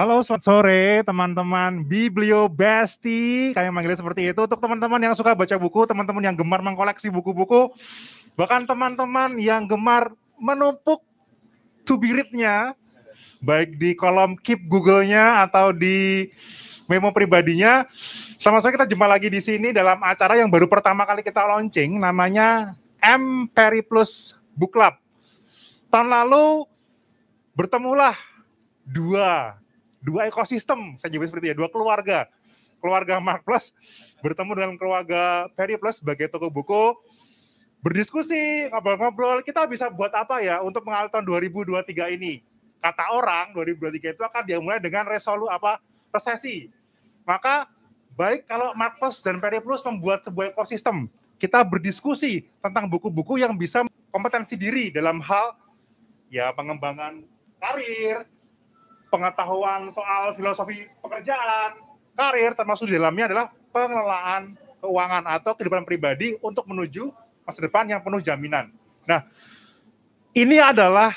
Halo selamat sore teman-teman Biblio Besti kayak manggilnya seperti itu untuk teman-teman yang suka baca buku, teman-teman yang gemar mengkoleksi buku-buku, bahkan teman-teman yang gemar menumpuk to be read-nya baik di kolom keep Google-nya atau di memo pribadinya. Selamat sore kita jumpa lagi di sini dalam acara yang baru pertama kali kita launching namanya M Peri Plus Book Club. Tahun lalu bertemulah dua dua ekosistem, saya nyebut seperti ya, dua keluarga. Keluarga Mark Plus bertemu dengan keluarga Perry Plus sebagai toko buku, berdiskusi, ngobrol-ngobrol, kita bisa buat apa ya untuk mengawal tahun 2023 ini. Kata orang 2023 itu akan dimulai dengan resolu apa resesi. Maka baik kalau Mark Plus dan Perry Plus membuat sebuah ekosistem, kita berdiskusi tentang buku-buku yang bisa kompetensi diri dalam hal ya pengembangan karir, pengetahuan soal filosofi pekerjaan, karir, termasuk di dalamnya adalah pengelolaan keuangan atau kehidupan pribadi untuk menuju masa depan yang penuh jaminan. Nah, ini adalah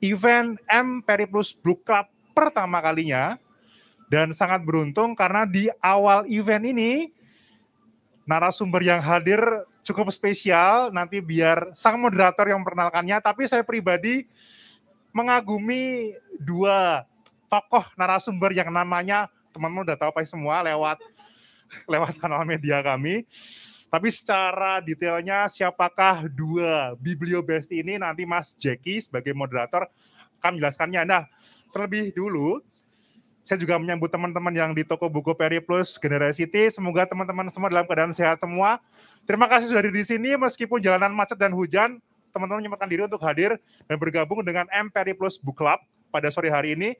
event M Periplus Blue Club pertama kalinya dan sangat beruntung karena di awal event ini narasumber yang hadir cukup spesial nanti biar sang moderator yang memperkenalkannya tapi saya pribadi mengagumi dua tokoh narasumber yang namanya teman-teman udah tahu pasti semua lewat lewat kanal media kami. Tapi secara detailnya siapakah dua Biblio Best ini nanti Mas Jackie sebagai moderator akan menjelaskannya. Nah, terlebih dulu saya juga menyambut teman-teman yang di toko buku Peri Plus Generasi City. Semoga teman-teman semua dalam keadaan sehat semua. Terima kasih sudah di sini meskipun jalanan macet dan hujan. Teman-teman menyempatkan diri untuk hadir dan bergabung dengan M Peri Plus Book Club pada sore hari ini.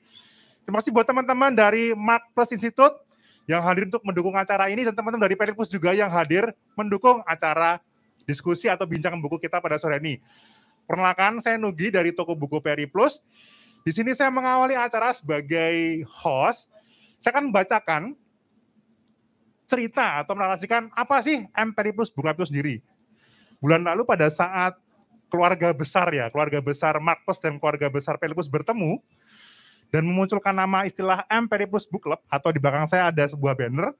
Terima kasih buat teman-teman dari Mark Plus Institute yang hadir untuk mendukung acara ini dan teman-teman dari Peripus juga yang hadir mendukung acara diskusi atau bincang buku kita pada sore ini. Perkenalkan, saya Nugi dari toko buku Periplus. Di sini saya mengawali acara sebagai host. Saya akan membacakan cerita atau menarasikan apa sih M Periplus Buku itu sendiri. Bulan lalu pada saat keluarga besar ya, keluarga besar Marcus dan keluarga besar Periplus bertemu, dan memunculkan nama istilah M Periplus Book Club atau di belakang saya ada sebuah banner.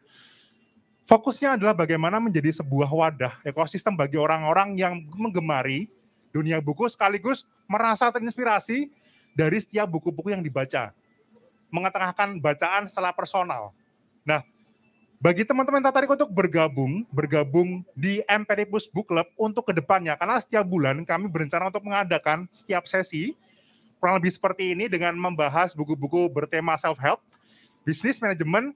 Fokusnya adalah bagaimana menjadi sebuah wadah ekosistem bagi orang-orang yang menggemari dunia buku sekaligus merasa terinspirasi dari setiap buku-buku yang dibaca. Mengetengahkan bacaan secara personal. Nah, bagi teman-teman tertarik untuk bergabung, bergabung di M Periplus Book Club untuk ke depannya, karena setiap bulan kami berencana untuk mengadakan setiap sesi kurang lebih seperti ini dengan membahas buku-buku bertema self-help, bisnis manajemen,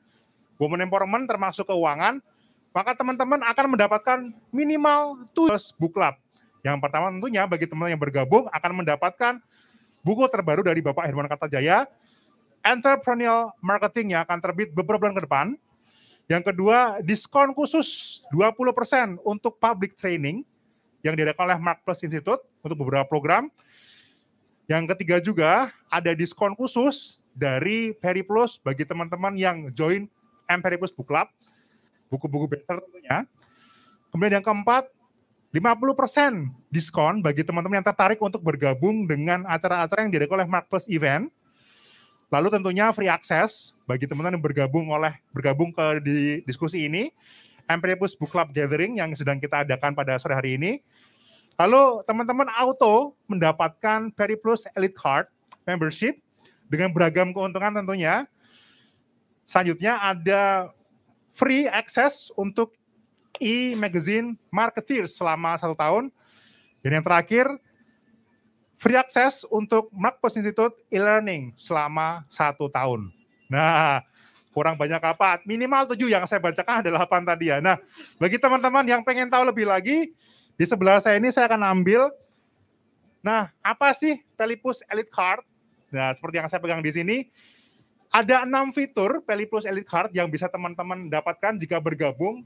women empowerment termasuk keuangan, maka teman-teman akan mendapatkan minimal tujuh book club. Yang pertama tentunya bagi teman-teman yang bergabung akan mendapatkan buku terbaru dari Bapak Herman Kartajaya, Entrepreneurial Marketing yang akan terbit beberapa bulan ke depan. Yang kedua, diskon khusus 20% untuk public training yang diadakan oleh Mark Plus Institute untuk beberapa program. Yang ketiga juga ada diskon khusus dari Periplus bagi teman-teman yang join M Periplus Book Club, buku-buku better tentunya. Kemudian yang keempat, 50% diskon bagi teman-teman yang tertarik untuk bergabung dengan acara-acara yang diadakan oleh Mark Plus Event. Lalu tentunya free access bagi teman-teman yang bergabung oleh bergabung ke di diskusi ini. M Periplus Book Club Gathering yang sedang kita adakan pada sore hari ini Lalu teman-teman auto mendapatkan Peri Plus Elite Card membership dengan beragam keuntungan tentunya. Selanjutnya ada free access untuk e-magazine marketeers selama satu tahun. Dan yang terakhir, free access untuk Marketplace Institute e-learning selama satu tahun. Nah, kurang banyak apa? Minimal tujuh yang saya bacakan adalah apa tadi ya. Nah, bagi teman-teman yang pengen tahu lebih lagi, di sebelah saya ini saya akan ambil. Nah, apa sih Pelipus Elite Card? Nah, seperti yang saya pegang di sini, ada enam fitur Pelipus Elite Card yang bisa teman-teman dapatkan jika bergabung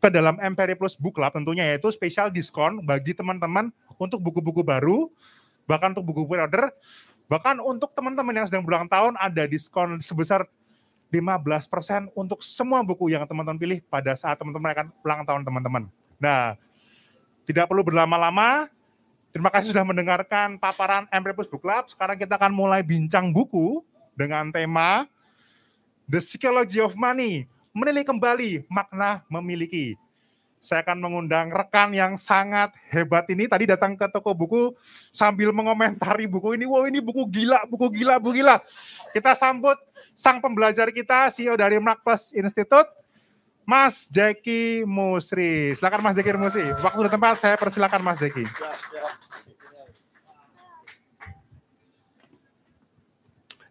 ke dalam MPR Plus Book Club tentunya yaitu spesial diskon bagi teman-teman untuk buku-buku baru, bahkan untuk buku pre-order, bahkan untuk teman-teman yang sedang berulang tahun ada diskon sebesar 15% untuk semua buku yang teman-teman pilih pada saat teman-teman akan ulang tahun teman-teman. Nah, tidak perlu berlama-lama. Terima kasih sudah mendengarkan paparan MPR Plus Book Club. Sekarang kita akan mulai bincang buku dengan tema The Psychology of Money menilai kembali makna memiliki. Saya akan mengundang rekan yang sangat hebat ini. Tadi datang ke toko buku sambil mengomentari buku ini. Wow ini buku gila, buku gila, buku gila. Kita sambut sang pembelajar kita, CEO dari Marketplace Institute, Mas Jeki Musri. Silakan Mas Jeki Musri. Waktu dan tempat saya persilakan Mas Jeki.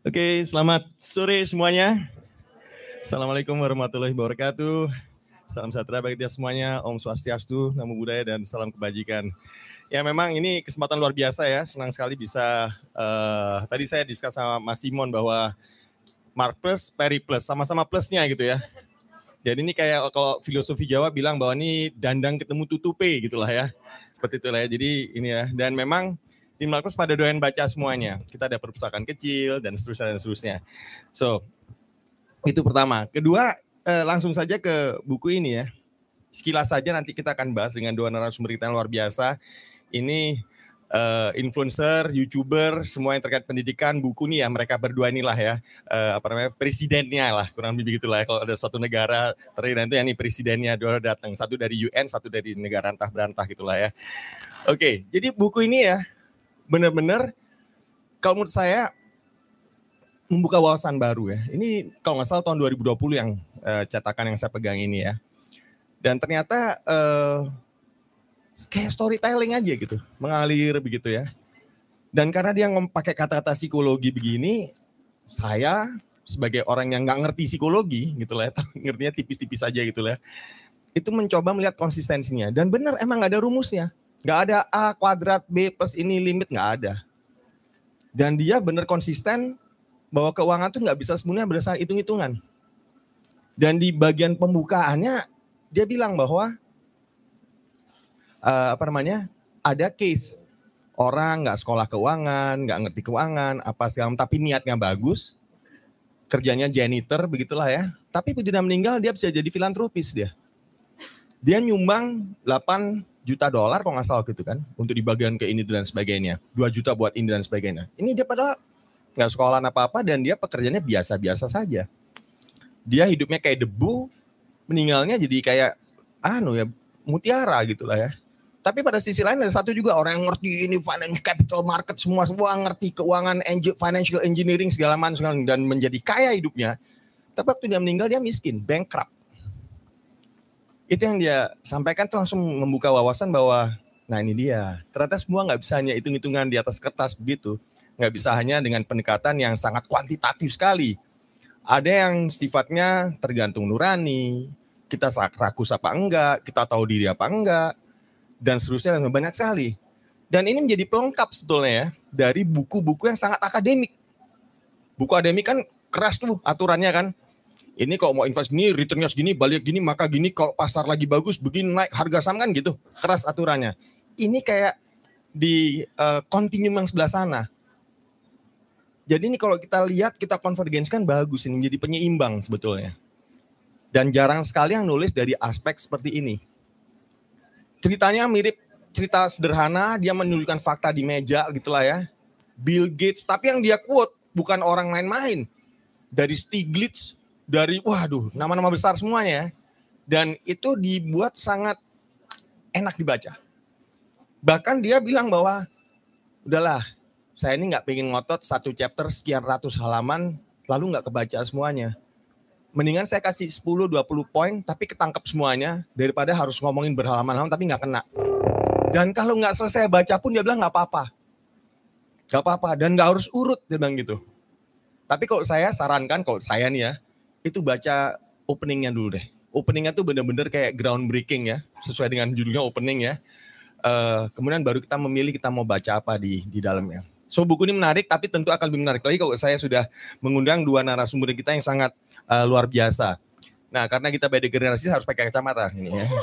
Oke, selamat sore semuanya. Assalamualaikum warahmatullahi wabarakatuh. Salam sejahtera bagi kita semuanya. Om Swastiastu, Namo Buddhaya, dan salam kebajikan. Ya memang ini kesempatan luar biasa ya. Senang sekali bisa, uh, tadi saya diskus sama Mas Simon bahwa Mark plus, Perry plus, sama-sama plusnya gitu ya. Jadi ini kayak kalau filosofi Jawa bilang bahwa ini dandang ketemu tutupe gitulah ya. Seperti itulah ya. Jadi ini ya. Dan memang di Markus pada doyan baca semuanya. Kita ada perpustakaan kecil dan seterusnya dan seterusnya. So, itu pertama. Kedua, eh, langsung saja ke buku ini ya. Sekilas saja nanti kita akan bahas dengan dua narasumber kita yang luar biasa. Ini uh, influencer, youtuber, semua yang terkait pendidikan, buku nih ya mereka berdua inilah ya uh, apa namanya presidennya lah kurang lebih begitulah ya. kalau ada suatu negara terakhir itu ya nih presidennya dua datang satu dari UN, satu dari negara entah berantah gitulah ya. Oke, jadi buku ini ya benar-benar kalau menurut saya membuka wawasan baru ya. Ini kalau nggak salah tahun 2020 yang uh, cetakan yang saya pegang ini ya. Dan ternyata uh, kayak storytelling aja gitu, mengalir begitu ya. Dan karena dia pakai kata-kata psikologi begini, saya sebagai orang yang nggak ngerti psikologi gitu lah, ya, ngertinya tipis-tipis aja gitu lah. Itu mencoba melihat konsistensinya dan benar emang nggak ada rumusnya, nggak ada a kuadrat b plus ini limit nggak ada. Dan dia benar konsisten bahwa keuangan tuh nggak bisa semuanya berdasarkan hitung-hitungan. Dan di bagian pembukaannya dia bilang bahwa uh, apa namanya ada case orang nggak sekolah keuangan, nggak ngerti keuangan, apa segala tapi niatnya bagus, kerjanya janitor begitulah ya. Tapi begitu dia meninggal dia bisa jadi filantropis dia. Dia nyumbang 8 juta dolar kalau nggak salah gitu kan untuk dibagian ke ini dan sebagainya. 2 juta buat ini dan sebagainya. Ini dia padahal nggak sekolah apa-apa dan dia pekerjaannya biasa-biasa saja. Dia hidupnya kayak debu, meninggalnya jadi kayak anu ya mutiara gitulah ya. Tapi pada sisi lain ada satu juga orang yang ngerti ini finance capital market semua semua ngerti keuangan financial engineering segala macam dan menjadi kaya hidupnya. Tapi waktu dia meninggal dia miskin, bankrupt. Itu yang dia sampaikan itu langsung membuka wawasan bahwa nah ini dia ternyata semua nggak bisa hanya hitung-hitungan di atas kertas begitu nggak bisa hanya dengan pendekatan yang sangat kuantitatif sekali. Ada yang sifatnya tergantung nurani, kita rakus apa enggak, kita tahu diri apa enggak, dan seterusnya dan banyak sekali. Dan ini menjadi pelengkap sebetulnya ya dari buku-buku yang sangat akademik. Buku akademik kan keras tuh aturannya kan. Ini kalau mau invest gini, returnnya segini, balik gini, maka gini kalau pasar lagi bagus, begini naik harga saham kan gitu. Keras aturannya. Ini kayak di uh, continuum yang sebelah sana jadi ini kalau kita lihat kita konvergensikan bagus ini menjadi penyeimbang sebetulnya. Dan jarang sekali yang nulis dari aspek seperti ini. Ceritanya mirip cerita sederhana, dia menuliskan fakta di meja gitulah ya. Bill Gates, tapi yang dia quote bukan orang main-main. Dari Stiglitz, dari waduh, nama-nama besar semuanya ya. Dan itu dibuat sangat enak dibaca. Bahkan dia bilang bahwa udahlah saya ini nggak pengen ngotot satu chapter sekian ratus halaman lalu nggak kebaca semuanya. mendingan saya kasih 10 20 poin tapi ketangkep semuanya daripada harus ngomongin berhalaman-halaman tapi nggak kena. Dan kalau nggak selesai baca pun dia bilang nggak apa-apa. Nggak apa-apa dan nggak harus urut dia bilang gitu. Tapi kalau saya sarankan kalau saya nih ya itu baca openingnya dulu deh. Openingnya tuh bener-bener kayak groundbreaking ya, sesuai dengan judulnya opening ya. Uh, kemudian baru kita memilih kita mau baca apa di di dalamnya. So buku ini menarik, tapi tentu akan lebih menarik lagi kalau saya sudah mengundang dua narasumber kita yang sangat uh, luar biasa. Nah, karena kita beda generasi harus pakai kacamata ini ya.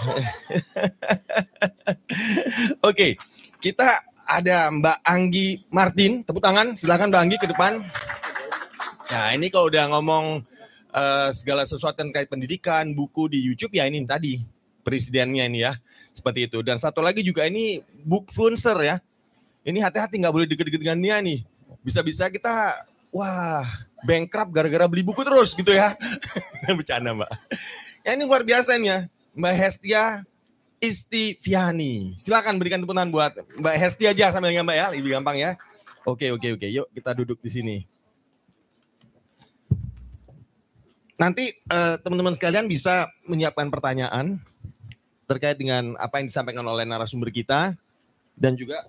Oke, okay, kita ada Mbak Anggi Martin, tepuk tangan, silakan Mbak Anggi ke depan. Nah, ini kalau udah ngomong uh, segala sesuatu yang terkait pendidikan, buku di YouTube ya ini tadi presidennya ini ya seperti itu. Dan satu lagi juga ini bookfluencer ya. Ini hati-hati nggak boleh deket-deket dengan dia nih. Bisa-bisa kita wah bankrupt gara-gara beli buku terus gitu ya. Bercanda mbak. Ya ini luar biasa nih ya. Mbak Hestia Istiviani. Silakan berikan tepuk tangan buat Mbak Hestia aja sambil dengan Mbak ya, lebih gampang ya. Oke, oke, oke. Yuk kita duduk di sini. Nanti uh, teman-teman sekalian bisa menyiapkan pertanyaan terkait dengan apa yang disampaikan oleh narasumber kita dan juga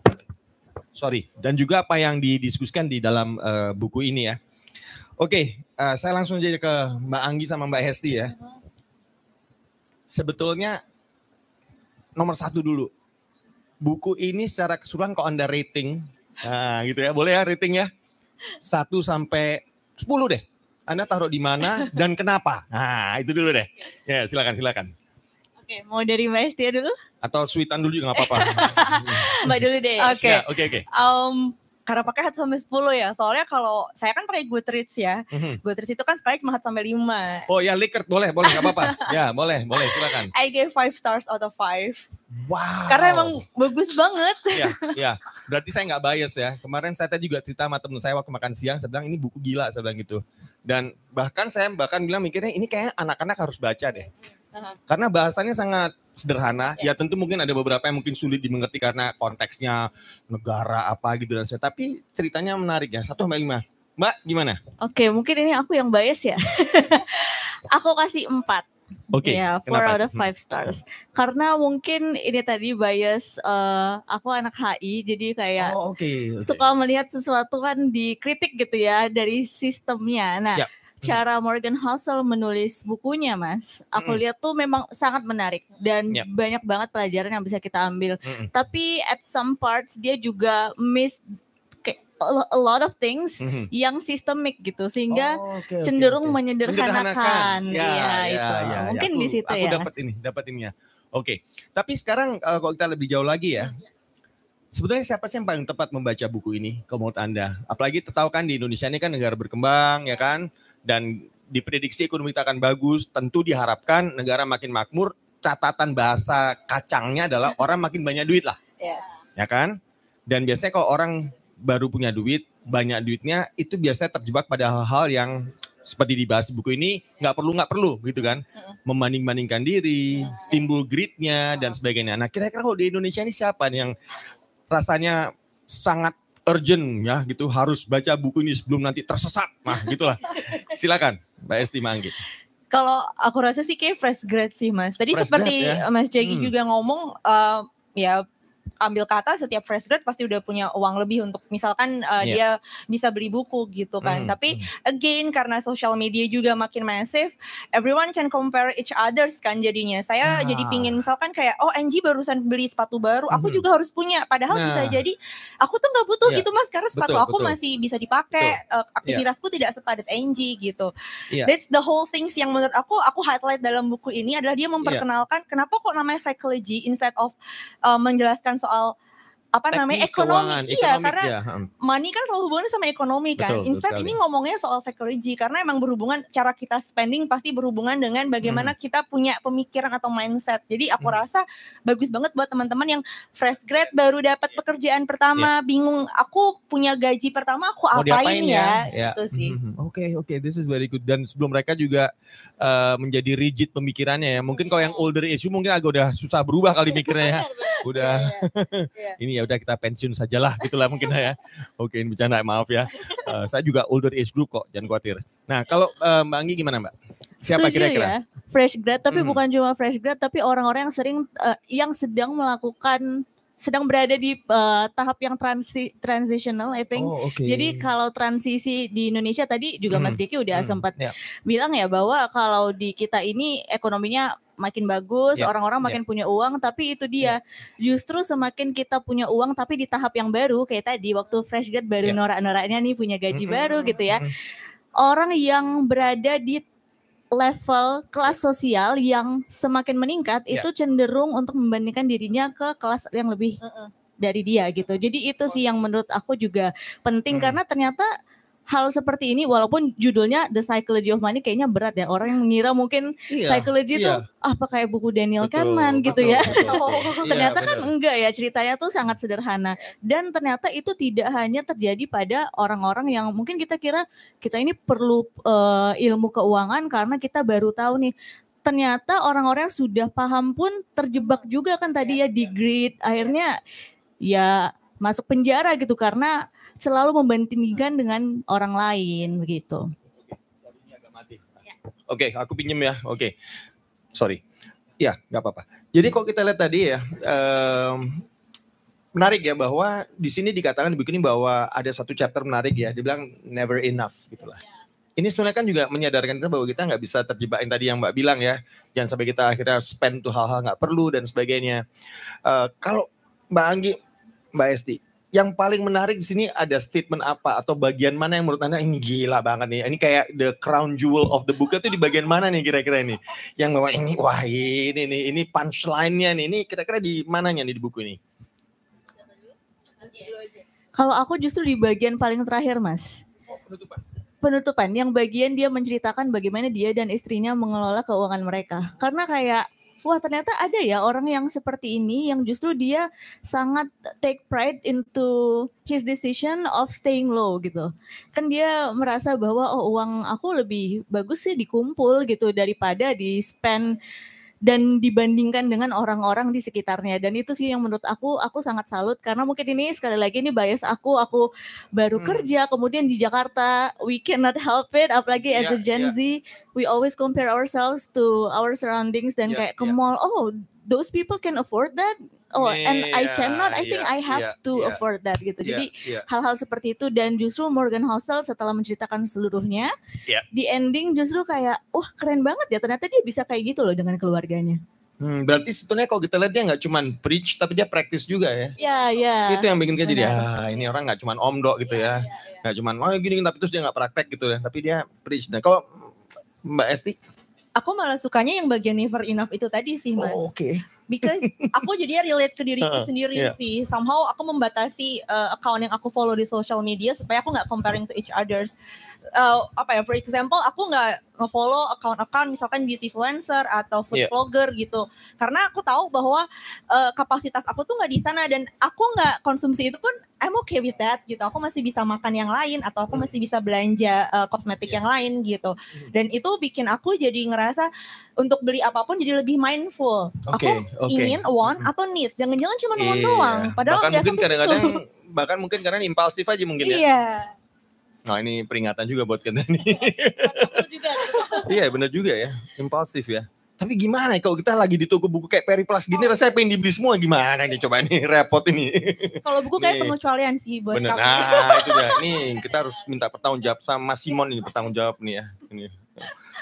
sorry dan juga apa yang didiskusikan di dalam uh, buku ini ya. Oke, uh, saya langsung aja ke Mbak Anggi sama Mbak Hesti ya. Sebetulnya nomor satu dulu, buku ini secara keseluruhan kok anda rating, nah gitu ya, boleh ya rating ya, satu sampai sepuluh deh. Anda taruh di mana dan kenapa? Nah, itu dulu deh. Ya, silakan silakan. Oke, mau dari Mbak Estia dulu? Atau Sweetan dulu juga nggak apa-apa. Mbak dulu deh. Oke. Okay. Ya, oke, oke. Um, karena pakai 1 sampai 10 ya. Soalnya kalau saya kan pakai Goodreads ya. Mm-hmm. Goodreads itu kan sekali cuma 1 sampai 5. Oh ya Likert boleh, boleh nggak apa-apa. ya, boleh, boleh silakan. I gave 5 stars out of 5. Wow. Karena emang bagus banget. Iya, iya. Berarti saya nggak bias ya. Kemarin saya tadi juga cerita sama temen saya waktu makan siang, saya bilang ini buku gila, saya bilang gitu. Dan bahkan saya bahkan bilang mikirnya ini kayak anak-anak harus baca deh. Uh-huh. Karena bahasanya sangat sederhana. Yeah. Ya tentu mungkin ada beberapa yang mungkin sulit dimengerti karena konteksnya negara apa gitu dan saya. Tapi ceritanya menarik ya. Satu sampai lima. Mbak gimana? Oke, okay, mungkin ini aku yang bias ya. aku kasih empat. Oke. Okay, ya, four out of five stars. Karena mungkin ini tadi bias uh, aku anak HI, jadi kayak oh, okay, okay. suka melihat sesuatu kan dikritik gitu ya dari sistemnya. Nah, yep. Cara Morgan Housel menulis bukunya, Mas, aku mm lihat tuh memang sangat menarik dan yep. banyak banget pelajaran yang bisa kita ambil. Mm Tapi at some parts dia juga miss a lot of things mm-hmm. yang sistemik gitu sehingga oh, okay, cenderung okay. menyederhanakan ya, ya, ya itu ya, ya. mungkin aku, di situ aku ya dapat ini dapat ini ya oke okay. tapi sekarang uh, kalau kita lebih jauh lagi ya Sebetulnya siapa sih yang paling tepat membaca buku ini kalau menurut Anda? Apalagi tahu kan di Indonesia ini kan negara berkembang ya kan dan diprediksi ekonomi kita akan bagus, tentu diharapkan negara makin makmur, catatan bahasa kacangnya adalah orang makin banyak duit lah. Yes. Ya kan? Dan biasanya kalau orang baru punya duit, banyak duitnya, itu biasanya terjebak pada hal-hal yang seperti dibahas di buku ini nggak perlu nggak perlu gitu kan? Membanding-bandingkan diri timbul gritnya dan sebagainya. Nah kira-kira kalau di Indonesia ini siapa nih yang rasanya sangat urgent ya gitu harus baca buku ini sebelum nanti tersesat nah gitulah silakan Mbak Esti Manggi kalau aku rasa sih kayak fresh grad sih mas tadi fresh seperti grad, ya? Mas Jagi hmm. juga ngomong uh, ya ambil kata setiap fresh grad pasti udah punya uang lebih untuk misalkan uh, yeah. dia bisa beli buku gitu kan. Mm, Tapi mm. again karena social media juga makin masif, everyone can compare each others kan jadinya. Saya ah. jadi pingin misalkan kayak oh Angie barusan beli sepatu baru, aku mm. juga harus punya. Padahal nah. bisa jadi aku tuh nggak butuh yeah. gitu mas karena sepatu betul, aku betul. masih bisa dipakai. Uh, aktivitasku yeah. tidak sepadat Angie gitu. Yeah. That's the whole things yang menurut aku aku highlight dalam buku ini adalah dia iya. memperkenalkan yeah. kenapa kok namanya psychology instead of uh, menjelaskan soal soal apa Teknis namanya ekonomi. keuangan, iya ekonomi, karena ya. money kan selalu hubungannya sama ekonomi kan. Betul, instead ini ngomongnya soal psychology karena emang berhubungan cara kita spending pasti berhubungan dengan bagaimana hmm. kita punya pemikiran atau mindset. Jadi aku hmm. rasa bagus banget buat teman-teman yang fresh grad baru dapat pekerjaan pertama yeah. bingung aku punya gaji pertama aku Mau apain ya, ya? Gitu sih. Hmm, oke okay, oke okay, this is very good. Dan sebelum mereka juga uh, menjadi rigid pemikirannya ya mungkin kalau yang older age mungkin agak udah susah berubah kali mikirnya ya. Udah. Iya, iya. ini ya udah kita pensiun sajalah gitulah mungkin ya. Oke, ini bercanda maaf ya. Uh, saya juga older age group kok, jangan khawatir. Nah, kalau uh, Mbak Anggi gimana Mbak? Siapa kira-kira? Ya, fresh grad tapi hmm. bukan cuma fresh grad tapi orang-orang yang sering uh, yang sedang melakukan sedang berada di uh, tahap yang transi transitional I think. Oh, okay. Jadi kalau transisi di Indonesia tadi juga hmm. Mas Diki udah hmm. sempat yeah. bilang ya bahwa kalau di kita ini ekonominya makin bagus, ya, orang-orang yeah. makin yeah. punya uang, tapi itu dia. Yeah. Justru semakin kita punya uang tapi di tahap yang baru kayak tadi waktu fresh grad baru yeah. norak-noraknya nih punya gaji mm -hmm. baru gitu ya. Mm -hmm. Orang yang berada di level kelas sosial yang semakin meningkat yeah. itu cenderung untuk membandingkan dirinya ke kelas yang lebih uh -uh. dari dia gitu. Jadi itu sih yang menurut aku juga penting hmm. karena ternyata hal seperti ini walaupun judulnya The Psychology of Money kayaknya berat ya. Orang yang mengira mungkin iya, psychology itu iya. apa kayak buku Daniel betul, Kahneman gitu ya. betul, betul. ternyata iya, kan enggak ya ceritanya tuh sangat sederhana. Dan ternyata itu tidak hanya terjadi pada orang-orang yang mungkin kita kira kita ini perlu uh, ilmu keuangan karena kita baru tahu nih. Ternyata orang-orang yang sudah paham pun terjebak juga kan tadi ya di greed. Akhirnya ya masuk penjara gitu karena selalu membandingkan dengan orang lain begitu. Oke, okay, aku pinjem ya. Oke, okay. sorry. Ya, nggak apa-apa. Jadi kok kita lihat tadi ya, um, menarik ya bahwa di sini dikatakan di buku ini bahwa ada satu chapter menarik ya, dibilang never enough gitulah. Ini sebenarnya kan juga menyadarkan kita bahwa kita nggak bisa terjebak yang tadi yang Mbak bilang ya, jangan sampai kita akhirnya spend tuh hal-hal nggak perlu dan sebagainya. Uh, kalau Mbak Anggi, Mbak Esti, yang paling menarik di sini ada statement apa? Atau bagian mana yang menurut anda ini gila banget nih. Ini kayak the crown jewel of the book itu di bagian mana nih kira-kira ini? Yang bahwa ini wah ini nih ini punchline-nya nih. Ini kira-kira di mananya nih di buku ini? Kalau aku justru di bagian paling terakhir mas. Penutupan. Penutupan. Yang bagian dia menceritakan bagaimana dia dan istrinya mengelola keuangan mereka. Karena kayak wah ternyata ada ya orang yang seperti ini yang justru dia sangat take pride into his decision of staying low gitu. Kan dia merasa bahwa oh uang aku lebih bagus sih dikumpul gitu daripada di spend dan dibandingkan dengan orang-orang di sekitarnya dan itu sih yang menurut aku aku sangat salut karena mungkin ini sekali lagi ini bias aku aku baru hmm. kerja kemudian di Jakarta we cannot help it apalagi as yeah, a Gen yeah. Z we always compare ourselves to our surroundings dan yeah, kayak ke yeah. mall oh those people can afford that oh yeah, and I cannot I think yeah, I have yeah, to yeah, afford that gitu. Yeah, Jadi hal-hal yeah. seperti itu dan justru Morgan Housel setelah menceritakan seluruhnya yeah. di ending justru kayak wah keren banget ya ternyata dia bisa kayak gitu loh dengan keluarganya. Hmm, berarti sebetulnya kalau kita lihat dia nggak cuma preach tapi dia praktis juga ya. Iya, iya. Itu yang bikin kita jadi ah ini orang nggak cuma omdo gitu ya. ya. Nggak cuma oh gini tapi terus dia nggak praktek gitu ya. Tapi dia preach. Nah kalau Mbak Esti? Aku malah sukanya yang bagian never enough itu tadi sih mas. Oh, Oke. Okay because aku jadi relate ke diriku uh, sendiri yeah. sih. Somehow aku membatasi uh, account yang aku follow di social media supaya aku nggak comparing to each others. Uh, apa ya? For example, aku nggak nge-follow account-account misalkan beauty influencer atau food yeah. vlogger gitu karena aku tahu bahwa uh, kapasitas aku tuh nggak di sana dan aku nggak konsumsi itu pun I'm okay with that gitu aku masih bisa makan yang lain atau aku masih bisa belanja uh, kosmetik yeah. yang lain gitu hmm. dan itu bikin aku jadi ngerasa untuk beli apa pun jadi lebih mindful okay, aku okay. ingin want hmm. atau need jangan-jangan cuma yeah. want doang padahal bahkan mungkin kadang-kadang bahkan mungkin karena impulsif aja mungkin ya iya Nah ini peringatan juga buat kita nih. iya benar juga ya, impulsif ya. Tapi gimana kalau kita lagi di toko buku kayak Periplus gini, oh. rasanya pengen dibeli semua gimana nih coba nih repot ini. Kalau buku kayak pengecualian sih buat Bener. kamu. Nah itu ya, nih kita harus minta pertanggung jawab sama Simon ini pertanggung jawab nih ya. Ini.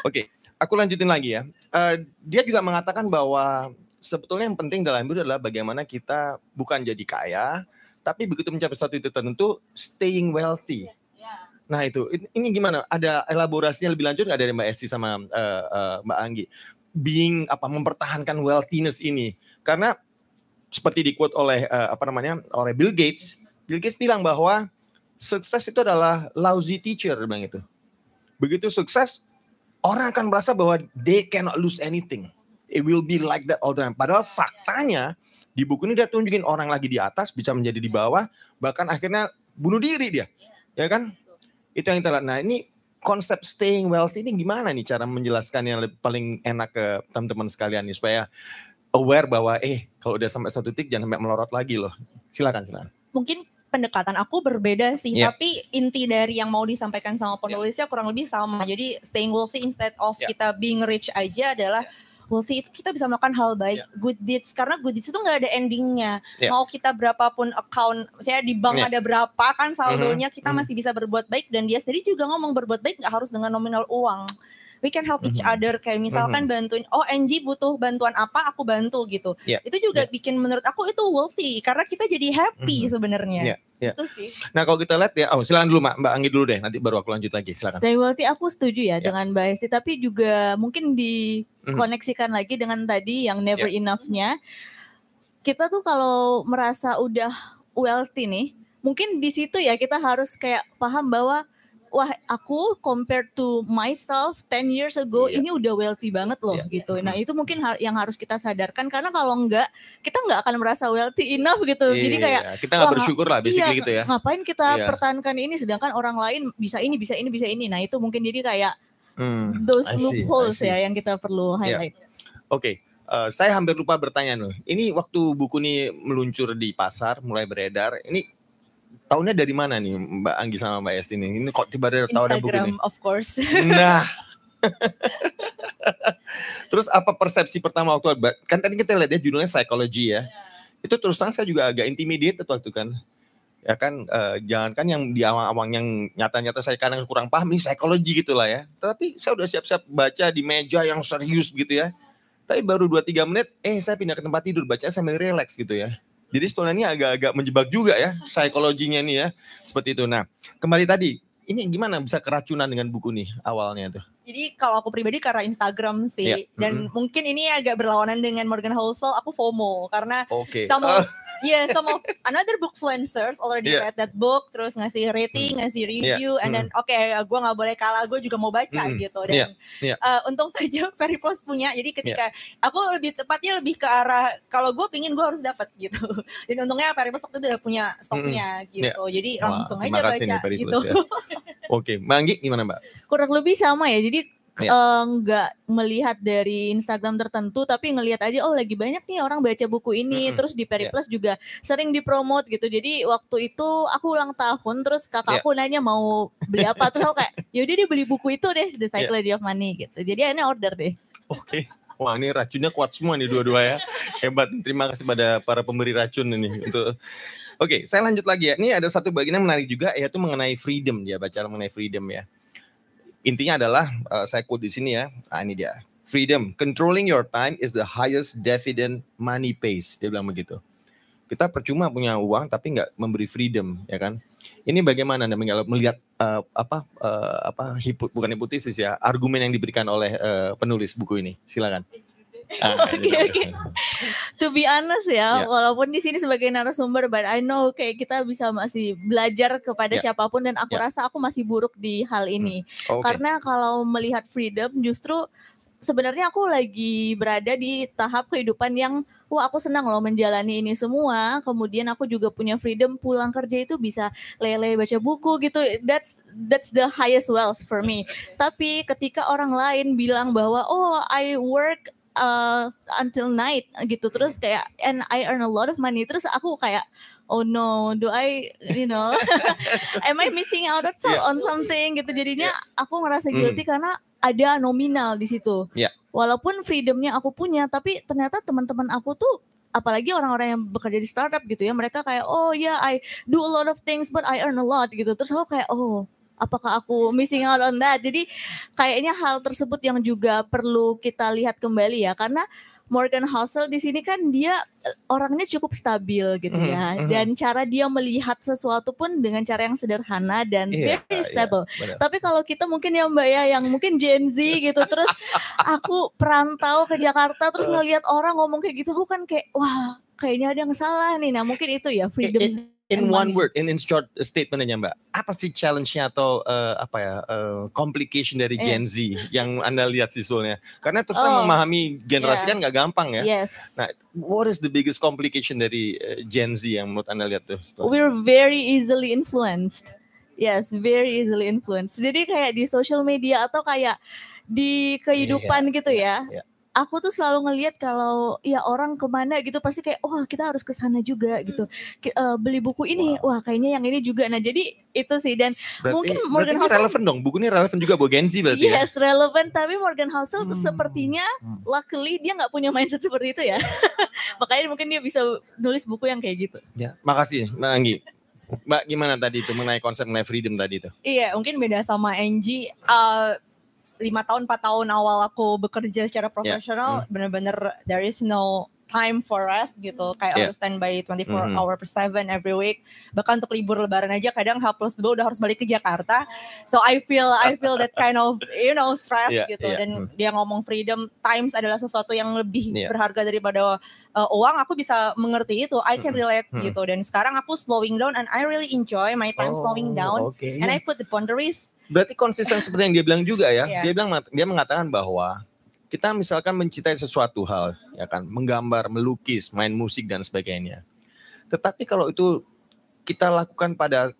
Oke, aku lanjutin lagi ya. Uh, dia juga mengatakan bahwa sebetulnya yang penting dalam hidup adalah bagaimana kita bukan jadi kaya, tapi begitu mencapai satu titik tertentu, staying wealthy. Nah itu, ini gimana? Ada elaborasinya lebih lanjut nggak dari Mbak Esti sama uh, uh, Mbak Anggi? Being apa mempertahankan wealthiness ini, karena seperti di quote oleh uh, apa namanya oleh Bill Gates, Bill Gates bilang bahwa sukses itu adalah lousy teacher, bang itu. Begitu sukses, orang akan merasa bahwa they cannot lose anything. It will be like that all the time. Padahal faktanya di buku ini dia tunjukin orang lagi di atas bisa menjadi di bawah, bahkan akhirnya bunuh diri dia, ya kan? Itu yang kita lihat. Nah ini konsep staying wealthy ini gimana nih cara menjelaskan yang paling enak ke teman-teman sekalian nih supaya aware bahwa eh kalau udah sampai satu titik jangan sampai melorot lagi loh. Silakan silakan. Mungkin pendekatan aku berbeda sih, yeah. tapi inti dari yang mau disampaikan sama penulisnya yeah. kurang lebih sama. Jadi staying wealthy instead of yeah. kita being rich aja adalah yeah wealthy itu kita bisa melakukan hal baik, yeah. good deeds karena good deeds itu nggak ada endingnya. Yeah. Mau kita berapapun account, saya di bank yeah. ada berapa kan saldonya, mm -hmm. kita mm -hmm. masih bisa berbuat baik dan dia sendiri juga ngomong berbuat baik nggak harus dengan nominal uang we can help each mm-hmm. other kayak misalkan mm-hmm. bantuin oh NG butuh bantuan apa aku bantu gitu yeah. itu juga yeah. bikin menurut aku itu wealthy karena kita jadi happy mm-hmm. sebenarnya yeah. Itu sih. Nah kalau kita lihat ya, oh silakan dulu Mbak, Mbak Anggi dulu deh, nanti baru aku lanjut lagi. Silakan. Stay wealthy aku setuju ya yeah. dengan Mbak Esti, tapi juga mungkin dikoneksikan mm-hmm. lagi dengan tadi yang never yeah. enough-nya. Kita tuh kalau merasa udah wealthy nih, mungkin di situ ya kita harus kayak paham bahwa wah aku compared to myself 10 years ago yeah. ini udah wealthy banget loh yeah. gitu. Nah itu mungkin ha yang harus kita sadarkan karena kalau enggak kita enggak akan merasa wealthy enough gitu. Yeah, Jadi iya, kayak kita nggak bersyukur lah basically iya, gitu ya. Ngapain kita yeah. pertahankan ini sedangkan orang lain bisa ini bisa ini bisa ini. Nah itu mungkin jadi kayak hmm, those loopholes ya yang kita perlu iya. highlight. Yeah. Oke. Okay. Uh, eh, saya hampir lupa bertanya loh. Ini waktu buku ini meluncur di pasar, mulai beredar. Ini tahunnya dari mana nih Mbak Anggi sama Mbak Esti ini? Ini kok tiba-tiba tahu ada buku ini? of course. Nah. terus apa persepsi pertama waktu kan tadi kita lihat ya judulnya psikologi ya. Itu terus terang saya juga agak intimidated waktu kan. Ya kan uh, jangan kan yang di awang-awang yang nyata-nyata saya kadang kurang paham ini psikologi gitu lah ya. Tapi saya udah siap-siap baca di meja yang serius gitu ya. Tapi baru 2-3 menit, eh saya pindah ke tempat tidur, baca sambil relax gitu ya. Jadi sebenarnya agak-agak menjebak juga ya psikologinya nih ya. Seperti itu. Nah, kembali tadi, ini gimana bisa keracunan dengan buku nih awalnya tuh? Jadi kalau aku pribadi karena Instagram sih, yeah. dan mm -hmm. mungkin ini agak berlawanan dengan Morgan Housel, aku FOMO karena okay. sama uh yeah, some of another book influencers already yeah. read that book, terus ngasih rating, mm. ngasih review, yeah. and then mm. oke, okay, gue nggak boleh kalah, gue juga mau baca mm. gitu. Dan yeah. Yeah. Uh, untung saja Very Plus punya, jadi ketika yeah. aku lebih tepatnya lebih ke arah kalau gue pingin gue harus dapat gitu. Dan untungnya Very Plus waktu itu udah punya stoknya mm. gitu, yeah. jadi Wah, langsung aja baca nih, gitu. Ya. Oke, okay. Manggi gimana Mbak? Kurang lebih sama ya, jadi ya. uh, nggak melihat dari Instagram tertentu tapi ngelihat aja oh lagi banyak nih orang baca buku ini mm-hmm. terus di Periplus yeah. juga sering dipromot gitu jadi waktu itu aku ulang tahun terus kakak yeah. nanya mau beli apa terus aku kayak yaudah dia beli buku itu deh The Psychology yeah. of Money gitu jadi ini order deh oke okay. Wah ini racunnya kuat semua nih dua-dua ya. Hebat. Terima kasih pada para pemberi racun ini untuk Oke, okay, saya lanjut lagi ya. Ini ada satu bagian yang menarik juga yaitu mengenai freedom dia baca mengenai freedom ya intinya adalah uh, saya quote di sini ya. Nah, ini dia. Freedom, controlling your time is the highest dividend money pays. Dia bilang begitu. Kita percuma punya uang tapi nggak memberi freedom, ya kan? Ini bagaimana Anda melihat uh, apa uh, apa hipo, bukan hipotesis ya, argumen yang diberikan oleh uh, penulis buku ini. Silakan. Ah, oke oke. To be honest ya, yeah. walaupun di sini sebagai narasumber, but I know kayak kita bisa masih belajar kepada yeah. siapa pun dan aku yeah. rasa aku masih buruk di hal ini. Hmm. Oh, okay. Karena kalau melihat freedom justru sebenarnya aku lagi berada di tahap kehidupan yang wah aku senang loh menjalani ini semua. Kemudian aku juga punya freedom pulang kerja itu bisa lele baca buku gitu. That's that's the highest wealth for me. Tapi ketika orang lain bilang bahwa oh I work uh, until night gitu terus kayak and I earn a lot of money terus aku kayak oh no do I you know am I missing out on, yeah. on something gitu jadinya yeah. aku ngerasa guilty mm. karena ada nominal di situ yeah. walaupun freedomnya aku punya tapi ternyata teman-teman aku tuh apalagi orang-orang yang bekerja di startup gitu ya mereka kayak oh ya yeah, I do a lot of things but I earn a lot gitu terus aku kayak oh apakah aku missing out on that jadi kayaknya hal tersebut yang juga perlu kita lihat kembali ya karena Morgan Housel di sini kan dia eh, orangnya cukup stabil gitu mhm, ya, mm -hmm. dan cara dia melihat sesuatu pun dengan cara yang sederhana dan yeah, very iya, stable. Yeah, Tapi kalau kita mungkin ya Mbak ya, yang mungkin Gen Z gitu, terus aku perantau ke Jakarta, terus ngelihat orang ngomong kayak gitu, aku kan kayak wah kayaknya ada yang salah nih. Nah mungkin itu ya freedom in one word, in in short statement aja Mbak, apa sih challenge-nya atau uh, apa ya uh, complication dari eh. Gen Z yang anda lihat sih sebetulnya? Karena terus oh, memahami generasi yeah. kan nggak gampang ya. Yes. Nah, what is the biggest complication dari uh, Gen Z yang menurut anda lihat tuh? We're very easily influenced. Yes, very easily influenced. Jadi kayak di social media atau kayak di kehidupan yeah, gitu ya. Yeah aku tuh selalu ngelihat kalau ya orang ke mana gitu pasti kayak wah kita harus ke sana juga gitu uh, beli buku ini wow. wah kayaknya yang ini juga nah jadi itu sih dan berarti, mungkin Morgan Housel relevan dong buku ini relevan juga buat Gen Z berarti ya? yes ya? relevan tapi Morgan Housel hmm. sepertinya hmm. luckily dia nggak punya mindset seperti itu ya makanya mungkin dia bisa nulis buku yang kayak gitu ya makasih Mbak Anggi Mbak gimana tadi itu mengenai konsep mengenai freedom tadi itu? Iya, mungkin beda sama Angie. Uh, lima tahun empat tahun awal aku bekerja secara ya, profesional yeah. mm. bener-bener there is no time for us gitu kayak yeah. harus standby 24 mm-hmm. hour per 7 every week bahkan untuk libur lebaran aja kadang H plus dua udah harus balik ke Jakarta so I feel I feel that kind of you know stress yeah, gitu yeah. dan mm. dia ngomong freedom times adalah sesuatu yang lebih yeah. berharga daripada uh, uang aku bisa mengerti itu I can relate mm-hmm. gitu dan sekarang aku slowing down and I really enjoy my time oh, slowing down okay. and I put the boundaries Berarti konsisten seperti yang dia bilang juga ya. Yeah. Dia bilang dia mengatakan bahwa kita misalkan mencintai sesuatu hal, ya kan, menggambar, melukis, main musik dan sebagainya. Tetapi kalau itu kita lakukan pada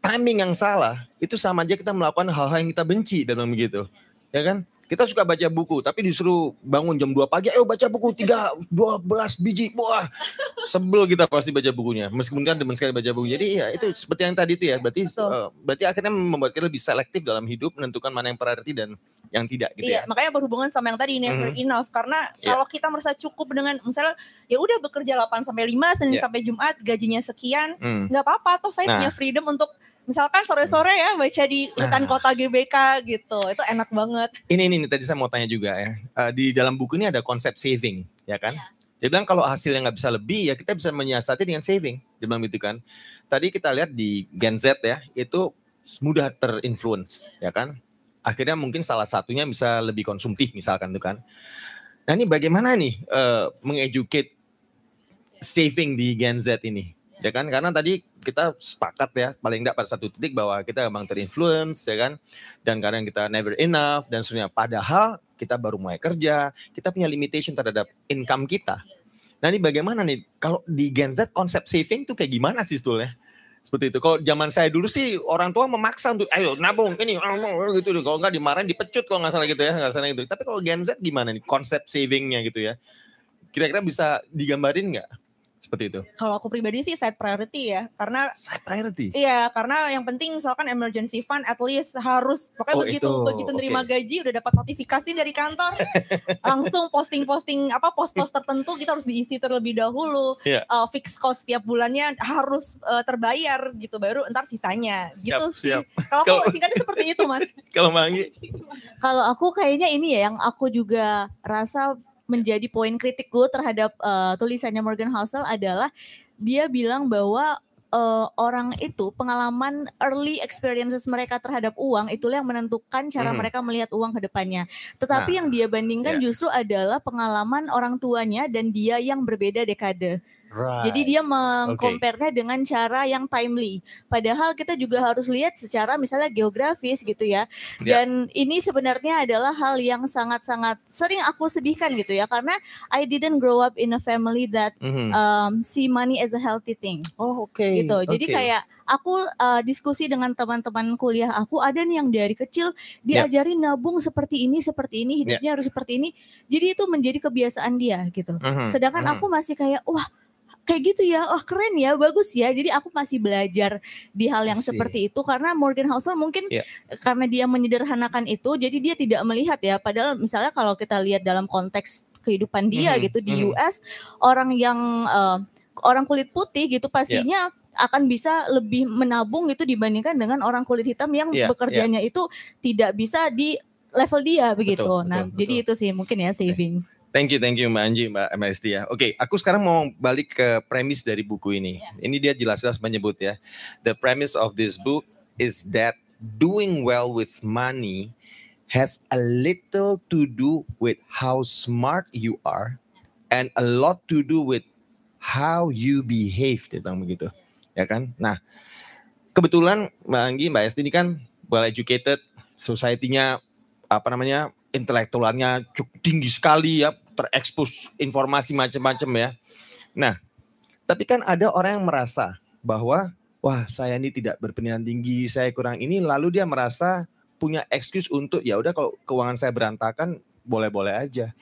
timing yang salah, itu sama aja kita melakukan hal-hal yang kita benci dalam begitu. Ya kan? Kita suka baca buku, tapi disuruh bangun jam 2 pagi, ayo baca buku 3, 12 biji. Wah, sebel kita pasti baca bukunya. Meskipun kan demen sekali baca buku. Jadi ya itu seperti yang tadi itu ya. Berarti uh, berarti akhirnya membuat kita lebih selektif dalam hidup, menentukan mana yang priority dan yang tidak gitu iya, ya. makanya berhubungan sama yang tadi never mm. enough karena yeah. kalau kita merasa cukup dengan misalnya ya udah bekerja 8 sampai 5 Senin yeah. sampai Jumat gajinya sekian, mm. nggak mm. apa-apa toh saya nah. punya freedom untuk misalkan sore-sore ya baca di hutan nah. kota GBK gitu. Itu enak banget. Ini ini, ini tadi saya mau tanya juga ya. Uh, di dalam buku ini ada konsep saving ya kan? Ya. dia bilang kalau hasilnya nggak bisa lebih ya kita bisa menyiasati dengan saving. Dia bilang gitu kan. Tadi kita lihat di Gen Z ya itu mudah terinfluence ya kan? Akhirnya mungkin salah satunya bisa lebih konsumtif misalkan tuh kan. Nah ini bagaimana nih uh, mengeducate saving di Gen Z ini ya kan? Karena tadi kita sepakat ya paling tidak pada satu titik bahwa kita memang terinfluence ya kan? Dan kadang kita never enough dan sebenarnya padahal kita baru mulai kerja kita punya limitation terhadap income kita. Nah ini bagaimana nih? Kalau di Gen Z konsep saving tuh kayak gimana sih sebetulnya? Seperti itu. Kalau zaman saya dulu sih orang tua memaksa untuk ayo nabung ini gitu. Kalau nggak dimarahin dipecut kalau nggak salah gitu ya nggak salah gitu. Tapi kalau Gen Z gimana nih konsep savingnya gitu ya? Kira-kira bisa digambarin nggak seperti itu. Kalau aku pribadi sih set priority ya, karena set priority. Iya, karena yang penting misalkan emergency fund at least harus pokoknya oh, begitu itu. begitu nerima okay. gaji udah dapat notifikasi dari kantor, langsung posting-posting apa post-post tertentu kita harus diisi terlebih dahulu. Yeah. Iya. Uh, fix cost setiap bulannya harus uh, terbayar gitu baru entar sisanya siap, gitu sih. Kalau aku singkatnya seperti itu, Mas. Kalau Mangi. Kalau aku kayaknya ini ya yang aku juga rasa menjadi poin kritikku terhadap uh, tulisannya Morgan Housel adalah dia bilang bahwa uh, orang itu pengalaman early experiences mereka terhadap uang itulah yang menentukan cara hmm. mereka melihat uang ke depannya. Tetapi nah, yang dia bandingkan yeah. justru adalah pengalaman orang tuanya dan dia yang berbeda dekade. Right. Jadi dia mengkomparnya okay. dengan cara yang timely. Padahal kita juga harus lihat secara misalnya geografis gitu ya. Yeah. Dan ini sebenarnya adalah hal yang sangat-sangat sering aku sedihkan gitu ya karena I didn't grow up in a family that mm-hmm. um, see money as a healthy thing. Oh oke. Okay. Gitu. Jadi okay. kayak aku uh, diskusi dengan teman-teman kuliah aku ada nih yang dari kecil diajari yeah. nabung seperti ini seperti ini hidupnya yeah. harus seperti ini. Jadi itu menjadi kebiasaan dia gitu. Mm-hmm. Sedangkan mm-hmm. aku masih kayak wah kayak gitu ya, oh keren ya, bagus ya. Jadi aku masih belajar di hal yang seperti itu karena Morgan Housel mungkin yeah. karena dia menyederhanakan itu, jadi dia tidak melihat ya. Padahal misalnya kalau kita lihat dalam konteks kehidupan dia mm-hmm. gitu di mm-hmm. US, orang yang uh, orang kulit putih gitu pastinya yeah akan bisa lebih menabung itu dibandingkan dengan orang kulit hitam yang yeah, bekerjanya yeah. itu tidak bisa di level dia begitu. Betul, nah, betul, jadi itu sih mungkin ya saving. Okay. Thank you, thank you Mbak Anji, Mbak MST ya. Oke, okay, aku sekarang mau balik ke premis dari buku ini. Yeah. Ini dia jelas-jelas menyebut ya. The premise of this book is that doing well with money has a little to do with how smart you are and a lot to do with how you behave, dia bilang begitu. Ya kan? Nah, kebetulan Mbak Anggi, Mbak Esti ini kan well educated, society-nya apa namanya intelektualnya cukup tinggi sekali ya, terekspos informasi macam-macam ya. Nah, tapi kan ada orang yang merasa bahwa wah saya ini tidak berpendidikan tinggi, saya kurang ini, lalu dia merasa punya excuse untuk ya udah kalau keuangan saya berantakan boleh-boleh aja.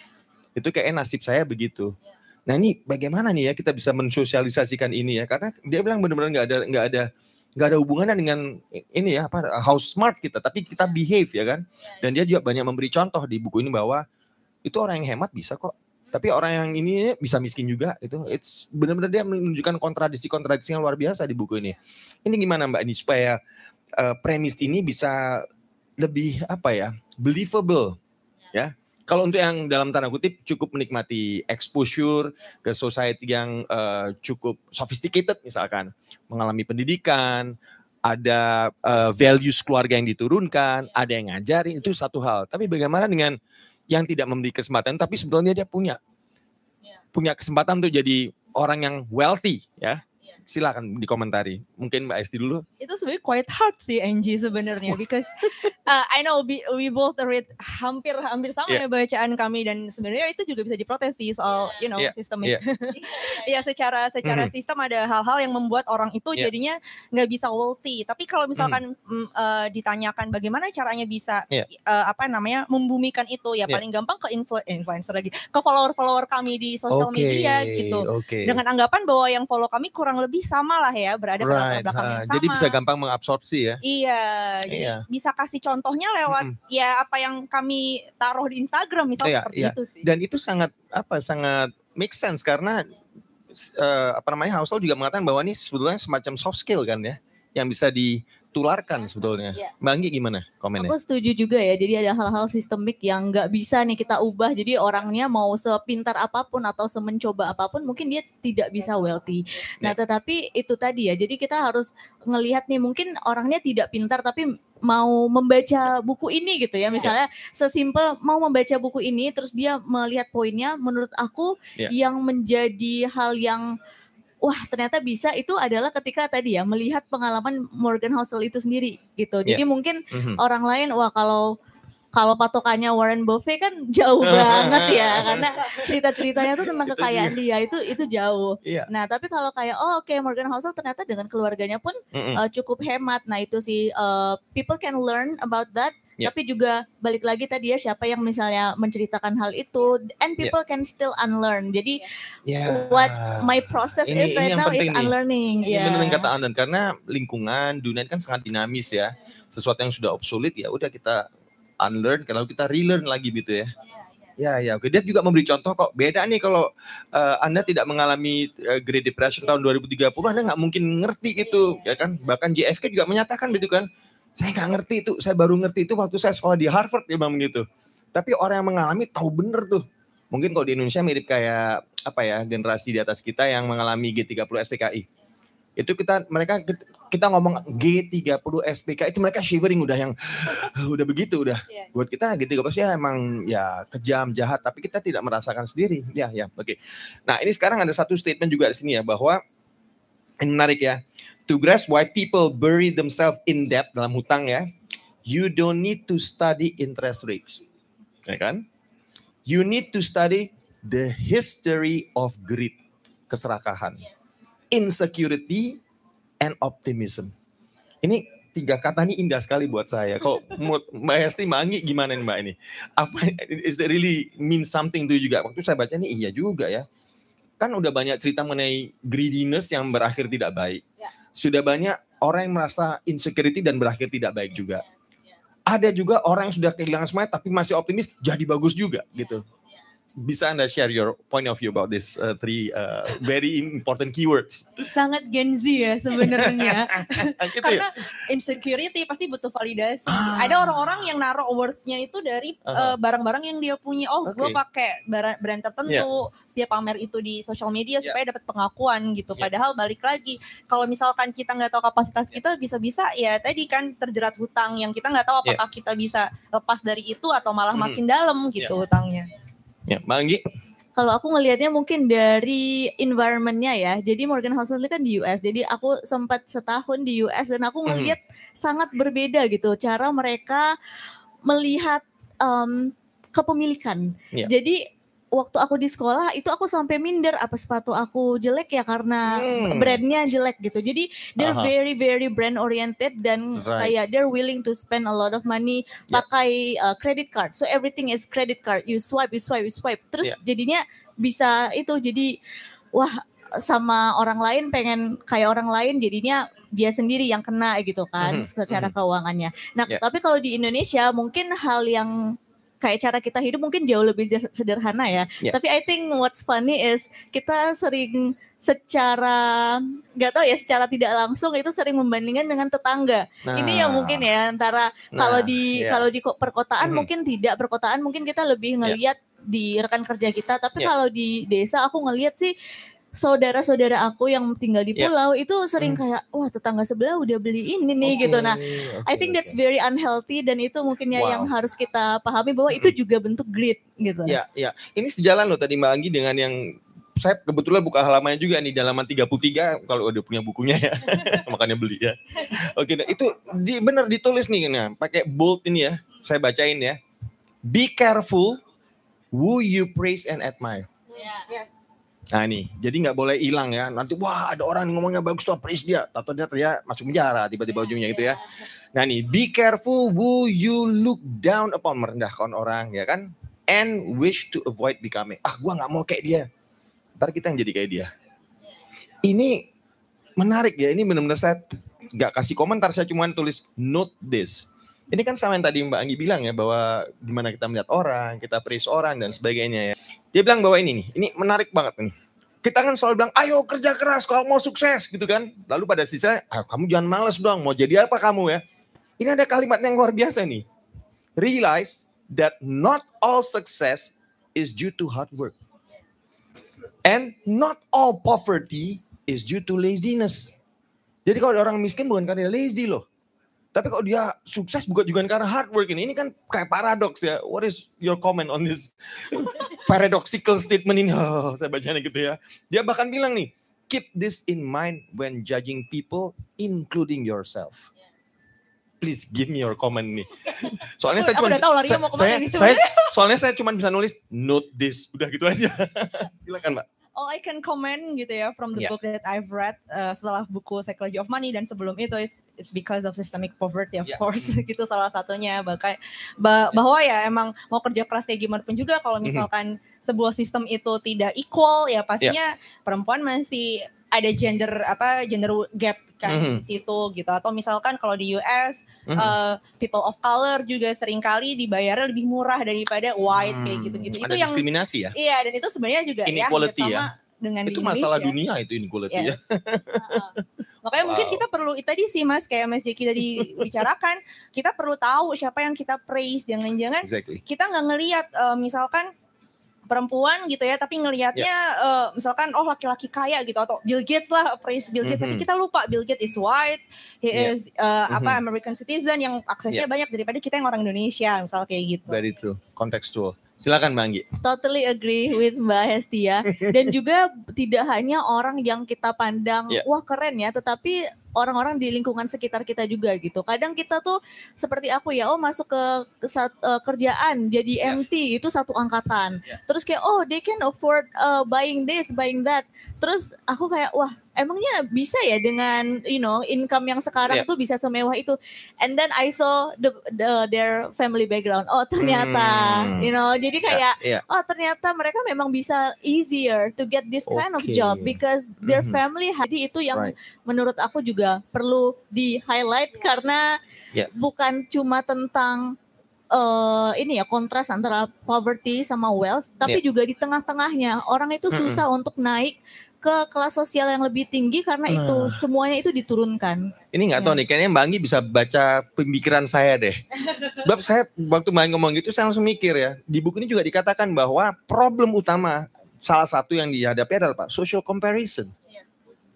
Itu kayak nasib saya begitu. Nah ini bagaimana nih ya kita bisa mensosialisasikan ini ya? Karena dia bilang benar-benar nggak ada nggak ada nggak ada hubungannya dengan ini ya apa how smart kita, tapi kita behave ya kan. Dan dia juga banyak memberi contoh di buku ini bahwa itu orang yang hemat bisa kok. Tapi orang yang ini bisa miskin juga itu. It's benar-benar dia menunjukkan kontradiksi-kontradiksi yang luar biasa di buku ini. Ini gimana Mbak ini supaya uh, premis ini bisa lebih apa ya believable ya kalau untuk yang dalam tanda kutip cukup menikmati exposure ke society yang uh, cukup sophisticated misalkan, mengalami pendidikan, ada uh, values keluarga yang diturunkan, ada yang ngajarin itu satu hal. Tapi bagaimana dengan yang tidak memberi kesempatan tapi sebetulnya dia punya ya. punya kesempatan untuk jadi orang yang wealthy ya silakan dikomentari. Mungkin Mbak Esti dulu. Itu sebenarnya quite hard sih Angie sebenarnya because uh, I know we, we both read hampir hampir sama yeah. ya bacaan kami dan sebenarnya itu juga bisa diprotes sih soal you know yeah. sistem yeah. ya secara secara mm. sistem ada hal-hal yang membuat orang itu yeah. jadinya nggak bisa wealthy. Tapi kalau misalkan mm. uh, ditanyakan bagaimana caranya bisa yeah. uh, apa namanya membumikan itu ya yeah. paling gampang ke influ influencer lagi ke follower-follower kami di sosial okay. media gitu. Okay. Dengan anggapan bahwa yang follow kami kurang lebih lebih sama lah ya berada right. pada latar belakang uh, yang sama. Jadi bisa gampang mengabsorpsi ya. Iya, jadi iya. bisa kasih contohnya lewat mm -hmm. ya apa yang kami taruh di Instagram misalnya iya, seperti iya. itu sih. Dan itu sangat apa sangat make sense karena uh, apa namanya Household juga mengatakan bahwa ini sebetulnya semacam soft skill kan ya yang bisa di tularkan sebetulnya. Ya. Mbak Anggi gimana komennya? Aku setuju juga ya. Jadi ada hal-hal sistemik yang nggak bisa nih kita ubah. Jadi orangnya mau sepintar apa pun atau semencoba apa pun, mungkin dia tidak bisa wealthy. Nah, ya. tetapi itu tadi ya. Jadi kita harus ngelihat nih, mungkin orangnya tidak pintar tapi mau membaca buku ini gitu ya. Misalnya ya. sesimpel mau membaca buku ini, terus dia melihat poinnya. Menurut aku ya. yang menjadi hal yang wah ternyata bisa itu adalah ketika tadi ya melihat pengalaman Morgan Housel itu sendiri gitu. Jadi yeah. mungkin mm-hmm. orang lain wah kalau kalau patokannya Warren Buffett kan jauh banget ya karena cerita-ceritanya tuh tentang kekayaan dia itu itu jauh. Yeah. Nah, tapi kalau kayak oh oke okay, Morgan Housel ternyata dengan keluarganya pun mm -hmm. uh, cukup hemat. Nah, itu sih uh, people can learn about that Yeah. Tapi juga balik lagi tadi ya siapa yang misalnya menceritakan hal itu and people yeah. can still unlearn. Jadi yeah. what my process ini, is right now is unlearning. Ini yeah. benar kata Anda karena lingkungan dunia kan sangat dinamis ya. Sesuatu yang sudah obsolete ya udah kita unlearn kalau kita relearn lagi gitu ya. Ya, ya, oke. Dia juga memberi contoh kok. Beda nih kalau uh, Anda tidak mengalami uh, Great Depression tahun 2030, Anda nggak mungkin ngerti itu, ya kan? Bahkan JFK juga menyatakan gitu kan saya nggak ngerti itu, saya baru ngerti itu waktu saya sekolah di Harvard ya bang gitu. Tapi orang yang mengalami tahu bener tuh. Mungkin kalau di Indonesia mirip kayak apa ya generasi di atas kita yang mengalami G30 SPKI. Itu kita mereka kita ngomong G30 SPK itu mereka shivering udah yang udah begitu udah. Yeah. Buat kita G30 ya emang ya kejam, jahat tapi kita tidak merasakan sendiri. Ya ya, oke. Okay. Nah, ini sekarang ada satu statement juga di sini ya bahwa ini menarik ya to grasp why people bury themselves in debt dalam hutang ya, you don't need to study interest rates. Ya kan? You need to study the history of greed, keserakahan, insecurity, and optimism. Ini tiga kata ini indah sekali buat saya. Kok Mbak Hesti Mangi gimana nih Mbak ini? Apa is it really mean something to you juga? Waktu saya baca ini iya juga ya. Kan udah banyak cerita mengenai greediness yang berakhir tidak baik. Ya sudah banyak orang yang merasa insecurity dan berakhir tidak baik juga. Ada juga orang yang sudah kehilangan semangat tapi masih optimis jadi bagus juga gitu bisa anda share your point of view about this uh, three uh, very important keywords? Sangat Gen Z ya sebenarnya. gitu ya? Karena ya? insecurity pasti butuh validasi. Ah. Ada orang-orang yang naruh worth-nya itu dari uh, barang-barang yang dia punya. Oh, okay. gue pakai brand tertentu, yeah. dia pamer itu di social media yeah. supaya dapat pengakuan gitu. Yeah. Padahal balik lagi, kalau misalkan kita nggak tahu kapasitas yeah. kita, bisa-bisa ya tadi kan terjerat hutang yang kita nggak tahu apakah yeah. kita bisa lepas dari itu atau malah hmm. makin dalam gitu yeah. hutangnya. Ya, Mbak Anggi? Kalau aku ngelihatnya mungkin dari environmentnya ya. Jadi Morgan Housel kan di US. Jadi aku sempat setahun di US dan aku mhm. ngelihat hmm. sangat berbeda gitu cara mereka melihat um, kepemilikan. Yeah. Jadi waktu aku di sekolah itu aku sampai minder apa sepatu aku jelek ya karena hmm. brandnya jelek gitu. Jadi they're uh -huh. very very brand oriented dan right. kayak they're willing to spend a lot of money yeah. pakai uh, credit card. So everything is credit card. You swipe, you swipe, you swipe. Terus yeah. jadinya bisa itu jadi wah sama orang lain pengen kayak orang lain jadinya dia sendiri yang kena gitu kan mm -hmm. secara mm -hmm. keuangannya. Nah, yeah. tapi kalau di Indonesia mungkin hal yang kayak cara kita hidup mungkin jauh lebih sederhana ya. Yeah. Tapi I think what's funny is kita sering secara nggak tahu ya secara tidak langsung itu sering membandingkan dengan tetangga. Nah, ini yang mungkin ya antara nah, kalau di yeah. kalau di perkotaan hmm. mungkin tidak perkotaan mungkin kita lebih iya. ngelihat yeah. di rekan kerja kita. Tapi yeah. kalau di desa aku ngelihat sih saudara-saudara aku yang tinggal di ya. pulau yeah. itu sering hmm. kayak wah tetangga sebelah udah beli ini nih okay. gitu. Nah, okay, I think that's very unhealthy dan itu mungkin ya wow. yang harus kita pahami bahwa itu juga bentuk greed gitu. Ya, ya. Ini sejalan loh tadi Mbak Anggi dengan yang saya kebetulan buka halamannya juga nih dalaman 33 kalau udah punya bukunya ya. Makanya beli ya. Oke, nah itu di benar ditulis nih nah, pakai bold ini ya. Saya bacain ya. Be careful who you praise and admire. Yeah. Yes. Nah ini, jadi nggak boleh hilang ya. Nanti wah ada orang yang ngomongnya bagus tuh, praise dia. Atau dia ternyata masuk penjara tiba-tiba ujungnya itu ya. Nah nih, be careful who you look down upon merendahkan orang ya kan. And wish to avoid becoming. Ah gua nggak mau kayak dia. Ntar kita yang jadi kayak dia. Ini menarik ya. Ini benar-benar saya nggak kasih komentar. Saya cuma tulis note this. Ini kan sama yang tadi Mbak Anggi bilang ya bahwa gimana kita melihat orang, kita praise orang dan sebagainya ya. Dia bilang bahwa ini nih, ini menarik banget nih. Kita kan selalu bilang, ayo kerja keras kalau mau sukses gitu kan. Lalu pada sisa, ah, kamu jangan males dong, mau jadi apa kamu ya. Ini ada kalimat yang luar biasa nih. Realize that not all success is due to hard work. And not all poverty is due to laziness. Jadi kalau ada orang miskin bukan karena lazy loh. Tapi kalau dia sukses bukan juga karena hard work ini. Ini kan kayak paradoks ya. What is your comment on this paradoxical statement ini? Oh, saya bacanya gitu ya. Dia bahkan bilang nih, keep this in mind when judging people, including yourself. Please give me your comment nih. Soalnya saya cuma saya, saya, saya, soalnya saya cuma bisa nulis note this, udah gitu aja. Silakan, Mbak all I can comment gitu ya from the yeah. book that I've read uh, setelah buku Psychology of Money dan sebelum itu it's it's because of systemic poverty of yeah. course gitu salah satunya bahkan bah, bahwa ya emang mau kerja keras kayak gimana pun juga kalau mm-hmm. misalkan mm-hmm. sebuah sistem itu tidak equal ya pastinya yeah. perempuan masih ada gender apa gender gap kan mm -hmm. di situ gitu atau misalkan kalau di US mm -hmm. uh, people of color juga sering kali dibayarnya lebih murah daripada white mm. kayak gitu-gitu itu yang diskriminasi ya iya dan itu sebenarnya juga ya, inequality ya, ya dengan itu masalah dunia itu inequality yes. ya uh, makanya wow. mungkin kita perlu itu tadi sih mas kayak mas Jeki tadi bicarakan kita perlu tahu siapa yang kita praise jangan-jangan exactly. kita nggak ngelihat uh, misalkan perempuan gitu ya tapi ngelihatnya yeah. uh, misalkan oh laki-laki kaya gitu atau Bill Gates lah praise Bill Gates mm -hmm. tapi mm-hmm. kita lupa Bill Gates is white he yeah. is uh, mm -hmm. apa American citizen yang aksesnya yeah. banyak daripada kita yang orang Indonesia misal kayak gitu very true contextual Silakan Mbak Anggi. Totally agree with Mbak Hestia. Dan juga tidak hanya orang yang kita pandang yeah. wah keren ya, tetapi orang-orang di lingkungan sekitar kita juga gitu. Kadang kita tuh seperti aku ya, oh masuk ke, ke uh, kerjaan jadi yeah. MT itu satu angkatan. Yeah. Terus kayak oh they can afford uh, buying this, buying that. Terus aku kayak wah emangnya bisa ya dengan you know income yang sekarang yeah. tuh bisa semewah itu and then I saw the, the their family background oh ternyata hmm. you know jadi kayak yeah, yeah. oh ternyata mereka memang bisa easier to get this kind of job because their mm -hmm. family jadi itu yang right. menurut aku juga perlu di highlight karena yeah. bukan cuma tentang uh, ini ya kontras antara poverty sama wealth, tapi yeah. juga di tengah-tengahnya orang itu susah mm -hmm. untuk naik ke kelas sosial yang lebih tinggi karena nah. itu semuanya itu diturunkan. Ini nggak ya. tahu nih, kayaknya Mbak Anggi bisa baca pemikiran saya deh. Sebab saya waktu Mbak ngomong gitu saya langsung mikir ya. Di buku ini juga dikatakan bahwa problem utama salah satu yang dihadapi adalah Pak social comparison.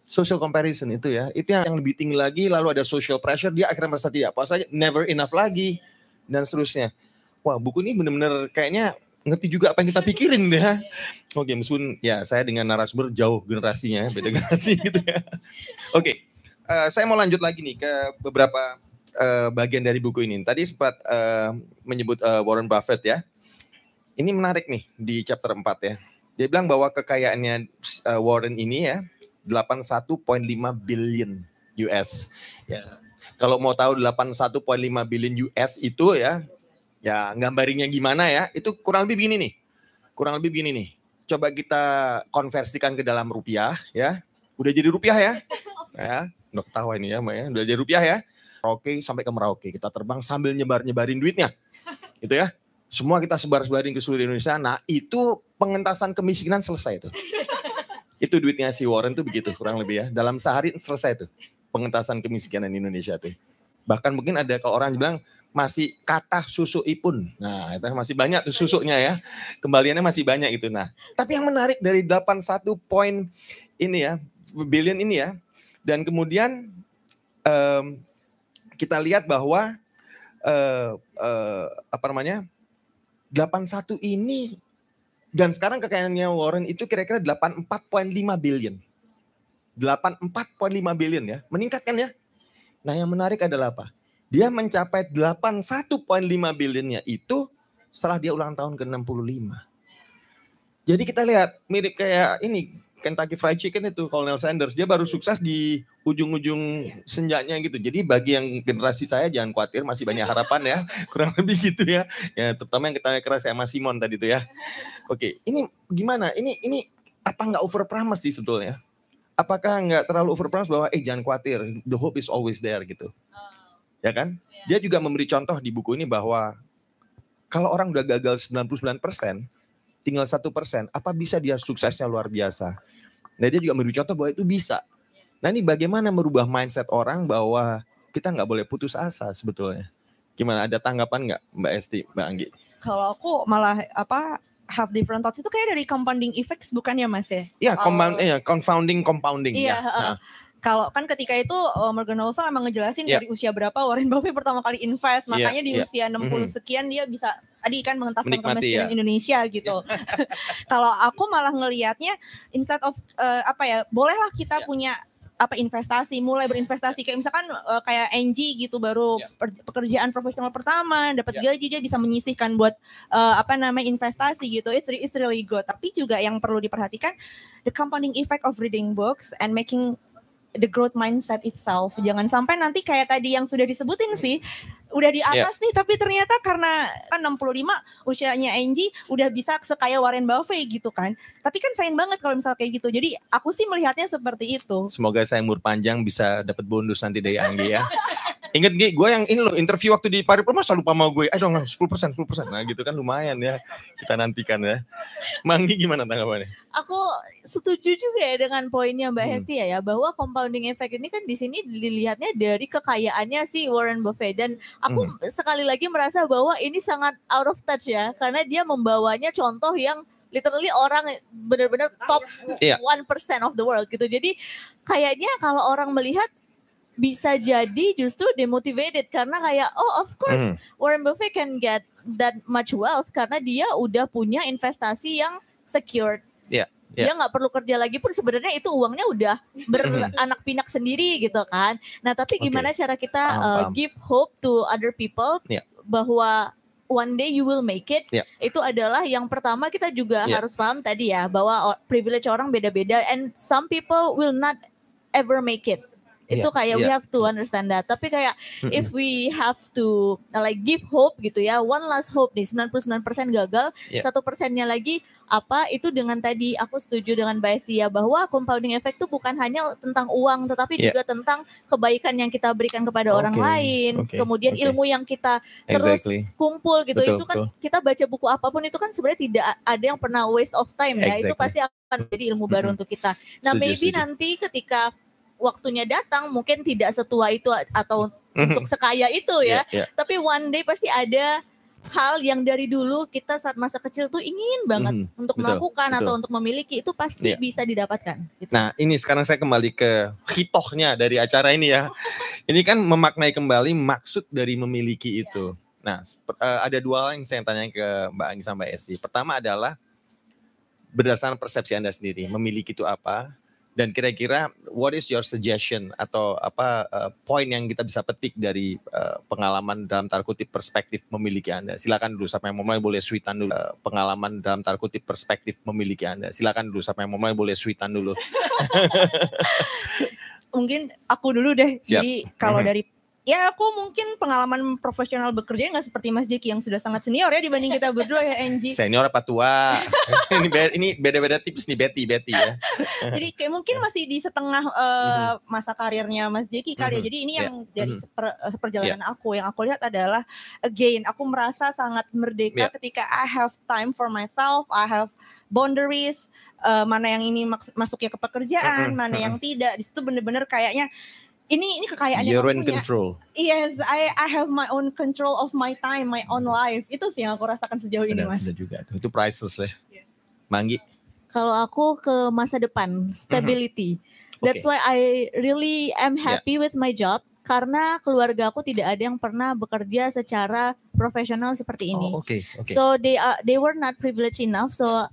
Social comparison itu ya, itu yang lebih tinggi lagi. Lalu ada social pressure, dia akhirnya merasa tidak apa saja, never enough lagi dan seterusnya. Wah buku ini benar-benar kayaknya ngerti juga apa yang kita pikirin ya. Oke, meskipun ya saya dengan narasumber jauh generasinya, beda generasi gitu ya. Oke, uh, saya mau lanjut lagi nih ke beberapa uh, bagian dari buku ini. Tadi sempat uh, menyebut uh, Warren Buffett ya. ini menarik nih di chapter 4 ya. Dia bilang bahwa kekayaannya uh, Warren ini ya 81.5 billion US. Ya. Kalau mau tahu 81.5 billion US itu ya, ya gambarinnya gimana ya? Itu kurang lebih begini nih. Kurang lebih begini nih. Coba kita konversikan ke dalam rupiah ya. Udah jadi rupiah ya? Ya, udah ketawa ini ya, Mbak ya. Udah jadi rupiah ya. Oke, sampai ke Merauke. Kita terbang sambil nyebar-nyebarin duitnya. Gitu ya. Semua kita sebar-sebarin ke seluruh Indonesia. Nah, itu pengentasan kemiskinan selesai itu. itu duitnya si Warren tuh begitu kurang lebih ya. Dalam sehari selesai tuh pengentasan kemiskinan Indonesia tuh. Bahkan mungkin ada kalau orang bilang masih kata susu ipun. Nah, itu masih banyak tuh susuknya ya. Kembaliannya masih banyak itu. Nah, tapi yang menarik dari 81 poin ini ya, billion ini ya. Dan kemudian um, kita lihat bahwa uh, uh, apa namanya? 81 ini dan sekarang kekayaannya Warren itu kira-kira 84.5 billion. 84.5 billion ya, meningkat kan ya? Nah yang menarik adalah apa? Dia mencapai 81.5 billionnya itu setelah dia ulang tahun ke-65. Jadi kita lihat mirip kayak ini Kentucky Fried Chicken itu Colonel Sanders dia baru sukses di ujung-ujung senjanya gitu. Jadi bagi yang generasi saya jangan khawatir masih banyak harapan ya. Kurang lebih gitu ya. Ya terutama yang kita keras sama Simon tadi itu ya. Oke, ini gimana? Ini ini apa nggak over promise sih sebetulnya? Apakah nggak terlalu over promise bahwa eh jangan khawatir, the hope is always there gitu. Ya kan? Dia juga memberi contoh di buku ini bahwa kalau orang udah gagal 99%, tinggal satu persen, apa bisa dia suksesnya luar biasa? Nah dia juga memberi contoh bahwa itu bisa. Nah ini bagaimana merubah mindset orang bahwa kita nggak boleh putus asa sebetulnya. Gimana ada tanggapan nggak Mbak Esti, Mbak Anggi? Kalau aku malah apa have different thoughts itu kayak dari compounding effects bukan ya Mas ya? Iya, compound, uh, iya, confounding compounding iya, ya. Uh, kalau kan ketika itu uh, Morgan Housel emang ngejelasin yeah. dari usia berapa Warren Buffett pertama kali invest, iya, makanya yeah, di yeah. usia 60 mm-hmm. sekian dia bisa tadi kan mengentaskan kemiskinan ya. Indonesia gitu. Kalau aku malah ngelihatnya instead of uh, apa ya, bolehlah kita yeah. punya apa investasi mulai berinvestasi kayak misalkan uh, kayak NG gitu baru yeah. pekerjaan profesional pertama dapat yeah. gaji dia bisa menyisihkan buat uh, apa namanya investasi gitu it's, it's really good tapi juga yang perlu diperhatikan the compounding effect of reading books and making the growth mindset itself. Jangan sampai nanti kayak tadi yang sudah disebutin sih, udah di iya. atas yeah. nih tapi ternyata karena kan 65 usianya Angie udah bisa sekaya Warren Buffett gitu kan. Tapi kan sayang banget kalau misal kayak gitu. Jadi aku sih melihatnya seperti itu. Semoga saya umur panjang bisa dapat bonus nanti dari Anggi ya. Ingat Gi, gue yang ini loh interview waktu di Paripurna selalu lupa mau gue. Eh dong 10 persen, 10 persen. Nah gitu kan lumayan ya. Kita nantikan ya. Manggi gimana tanggapannya? Aku setuju juga ya dengan poinnya Mbak hmm. Hesti ya, ya bahwa compounding effect ini kan di sini dilihatnya dari kekayaannya si Warren Buffett dan aku hmm. sekali lagi merasa bahwa ini sangat out of touch ya karena dia membawanya contoh yang literally orang benar-benar top iya. one yeah. percent of the world gitu. Jadi kayaknya kalau orang melihat bisa jadi justru demotivated karena kayak oh of course mm. Warren Buffett can get that much wealth karena dia udah punya investasi yang secured. Yeah. Dia nggak perlu kerja lagi pun sebenarnya itu uangnya udah beranak pinak sendiri gitu kan. Nah tapi gimana okay. cara kita uh, give hope to other people yeah. bahwa one day you will make it. Yeah. Itu adalah yang pertama kita juga yeah. harus paham tadi ya bahwa privilege orang beda-beda and some people will not ever make it itu yeah, kayak yeah. we have to understand that tapi kayak mm-hmm. if we have to like give hope gitu ya one last hope nih 99% gagal satu yeah. persennya lagi apa itu dengan tadi aku setuju dengan Mbak Estia bahwa compounding effect itu bukan hanya tentang uang tetapi yeah. juga tentang kebaikan yang kita berikan kepada okay. orang lain okay. kemudian okay. ilmu yang kita terus exactly. kumpul gitu betul, itu kan betul. kita baca buku apa pun itu kan sebenarnya tidak ada yang pernah waste of time ya exactly. itu pasti akan jadi ilmu baru mm-hmm. untuk kita nah setuju, maybe setuju. nanti ketika waktunya datang mungkin tidak setua itu atau untuk sekaya itu ya. Yeah, yeah. Tapi one day pasti ada hal yang dari dulu kita saat masa kecil tuh ingin banget mm, untuk betul, melakukan betul. atau untuk memiliki itu pasti yeah. bisa didapatkan. Gitu. Nah ini sekarang saya kembali ke hitohnya dari acara ini ya. ini kan memaknai kembali maksud dari memiliki iya. itu. Nah uh, ada dua hal yang saya tanya ke Mbak Anggi sama Esi. Pertama adalah berdasarkan persepsi anda sendiri, memiliki itu apa? Dan kira-kira what is your suggestion atau apa uh, poin yang kita bisa petik dari uh, pengalaman dalam tanda kutip perspektif memiliki Anda? Silakan dulu sampai yang mulai boleh sweetan dulu uh, pengalaman dalam tanda kutip perspektif memiliki Anda. Silakan dulu sampai yang mulai boleh sweetan dulu. Mungkin aku dulu deh. Siap. Jadi kalau dari ya aku mungkin pengalaman profesional bekerja nggak seperti Mas Jeki yang sudah sangat senior ya dibanding kita berdua ya Angie. Senior apa tua? ini ini beda-beda tips nih Betty Betty ya. Jadi kayak mungkin masih di setengah uh, masa karirnya Mas Jeki kali ya. Mhm. Jadi ini yang yeah. dari mhm. seper, uh, seperjalanan yeah. aku yang aku lihat adalah again aku merasa sangat merdeka yeah. ketika I have time for myself, I have boundaries, uh, mana yang ini masuknya ke pekerjaan, mana yang tidak. Di situ bener-bener kayaknya ini ini kekayaan You're in punya. control. Yes, I I have my own control of my time, my own life. Itu sih yang aku rasakan sejauh ini, Mas. Ada juga tuh. Itu priceless lah. Yeah. Manggi. Kalau aku ke masa depan, stability. Mm-hmm. That's okay. why I really am happy yeah. with my job karena keluarga aku tidak ada yang pernah bekerja secara profesional seperti ini. Oh, okay, okay. So they are they were not privileged enough. So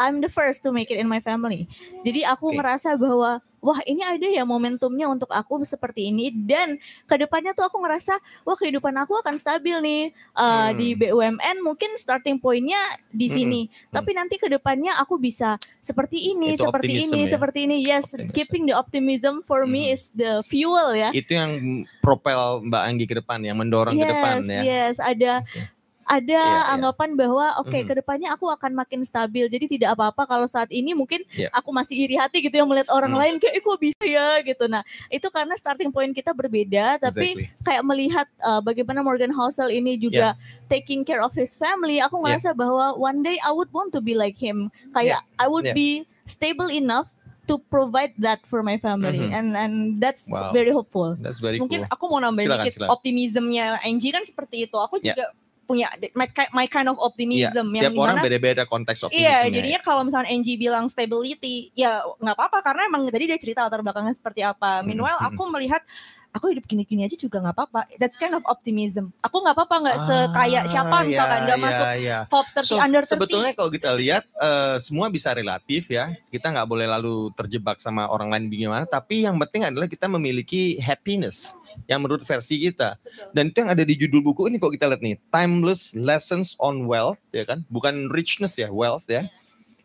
I'm the first to make it in my family. Jadi aku okay. merasa bahwa wah ini ada ya momentumnya untuk aku seperti ini dan ke depannya tuh aku ngerasa wah kehidupan aku akan stabil nih uh, hmm. di BUMN mungkin starting pointnya di hmm, sini hmm. Hmm. tapi nanti ke depannya aku bisa seperti ini itu seperti ini ya? seperti ini yes optimism. keeping the optimism for hmm. me is the fuel ya itu yang propel Mbak Anggi ke depan yang mendorong yes, ke depan ya yes ada okay ada yeah, yeah. anggapan bahwa oke okay, mm. ke depannya aku akan makin stabil jadi tidak apa-apa kalau saat ini mungkin yeah. aku masih iri hati gitu yang melihat orang mm. lain kayak eh, kok bisa ya gitu nah itu karena starting point kita berbeda tapi exactly. kayak melihat uh, bagaimana Morgan Housel ini juga yeah. taking care of his family aku ngerasa yeah. bahwa one day I would want to be like him kayak yeah. I would yeah. be stable enough to provide that for my family mm -hmm. and and that's wow. very hopeful. That's very Mungkin cool. aku mau nambahin silakan, dikit silakan. optimismnya Angie kan seperti itu. Aku yeah. Punya my, my kind of optimism yeah, yang tiap orang beda-beda konteks optimismnya. Iya, jadinya kalau misalnya Angie bilang stability, ya nggak apa-apa karena emang tadi dia cerita latar belakangnya seperti apa. Hmm, Meanwhile hmm. aku melihat aku hidup gini-gini aja juga nggak apa-apa. That's kind of optimism. Aku nggak apa-apa nggak ah, sekaya siapa misalkan nggak yeah, masuk yeah. Forbes 30 so, under 30. Sebetulnya kalau kita lihat uh, semua bisa relatif ya. Kita nggak boleh lalu terjebak sama orang lain bagaimana. Tapi yang penting adalah kita memiliki happiness yang menurut versi kita. Dan itu yang ada di judul buku ini kok kita lihat nih, Timeless Lessons on Wealth ya kan, bukan richness ya, wealth ya.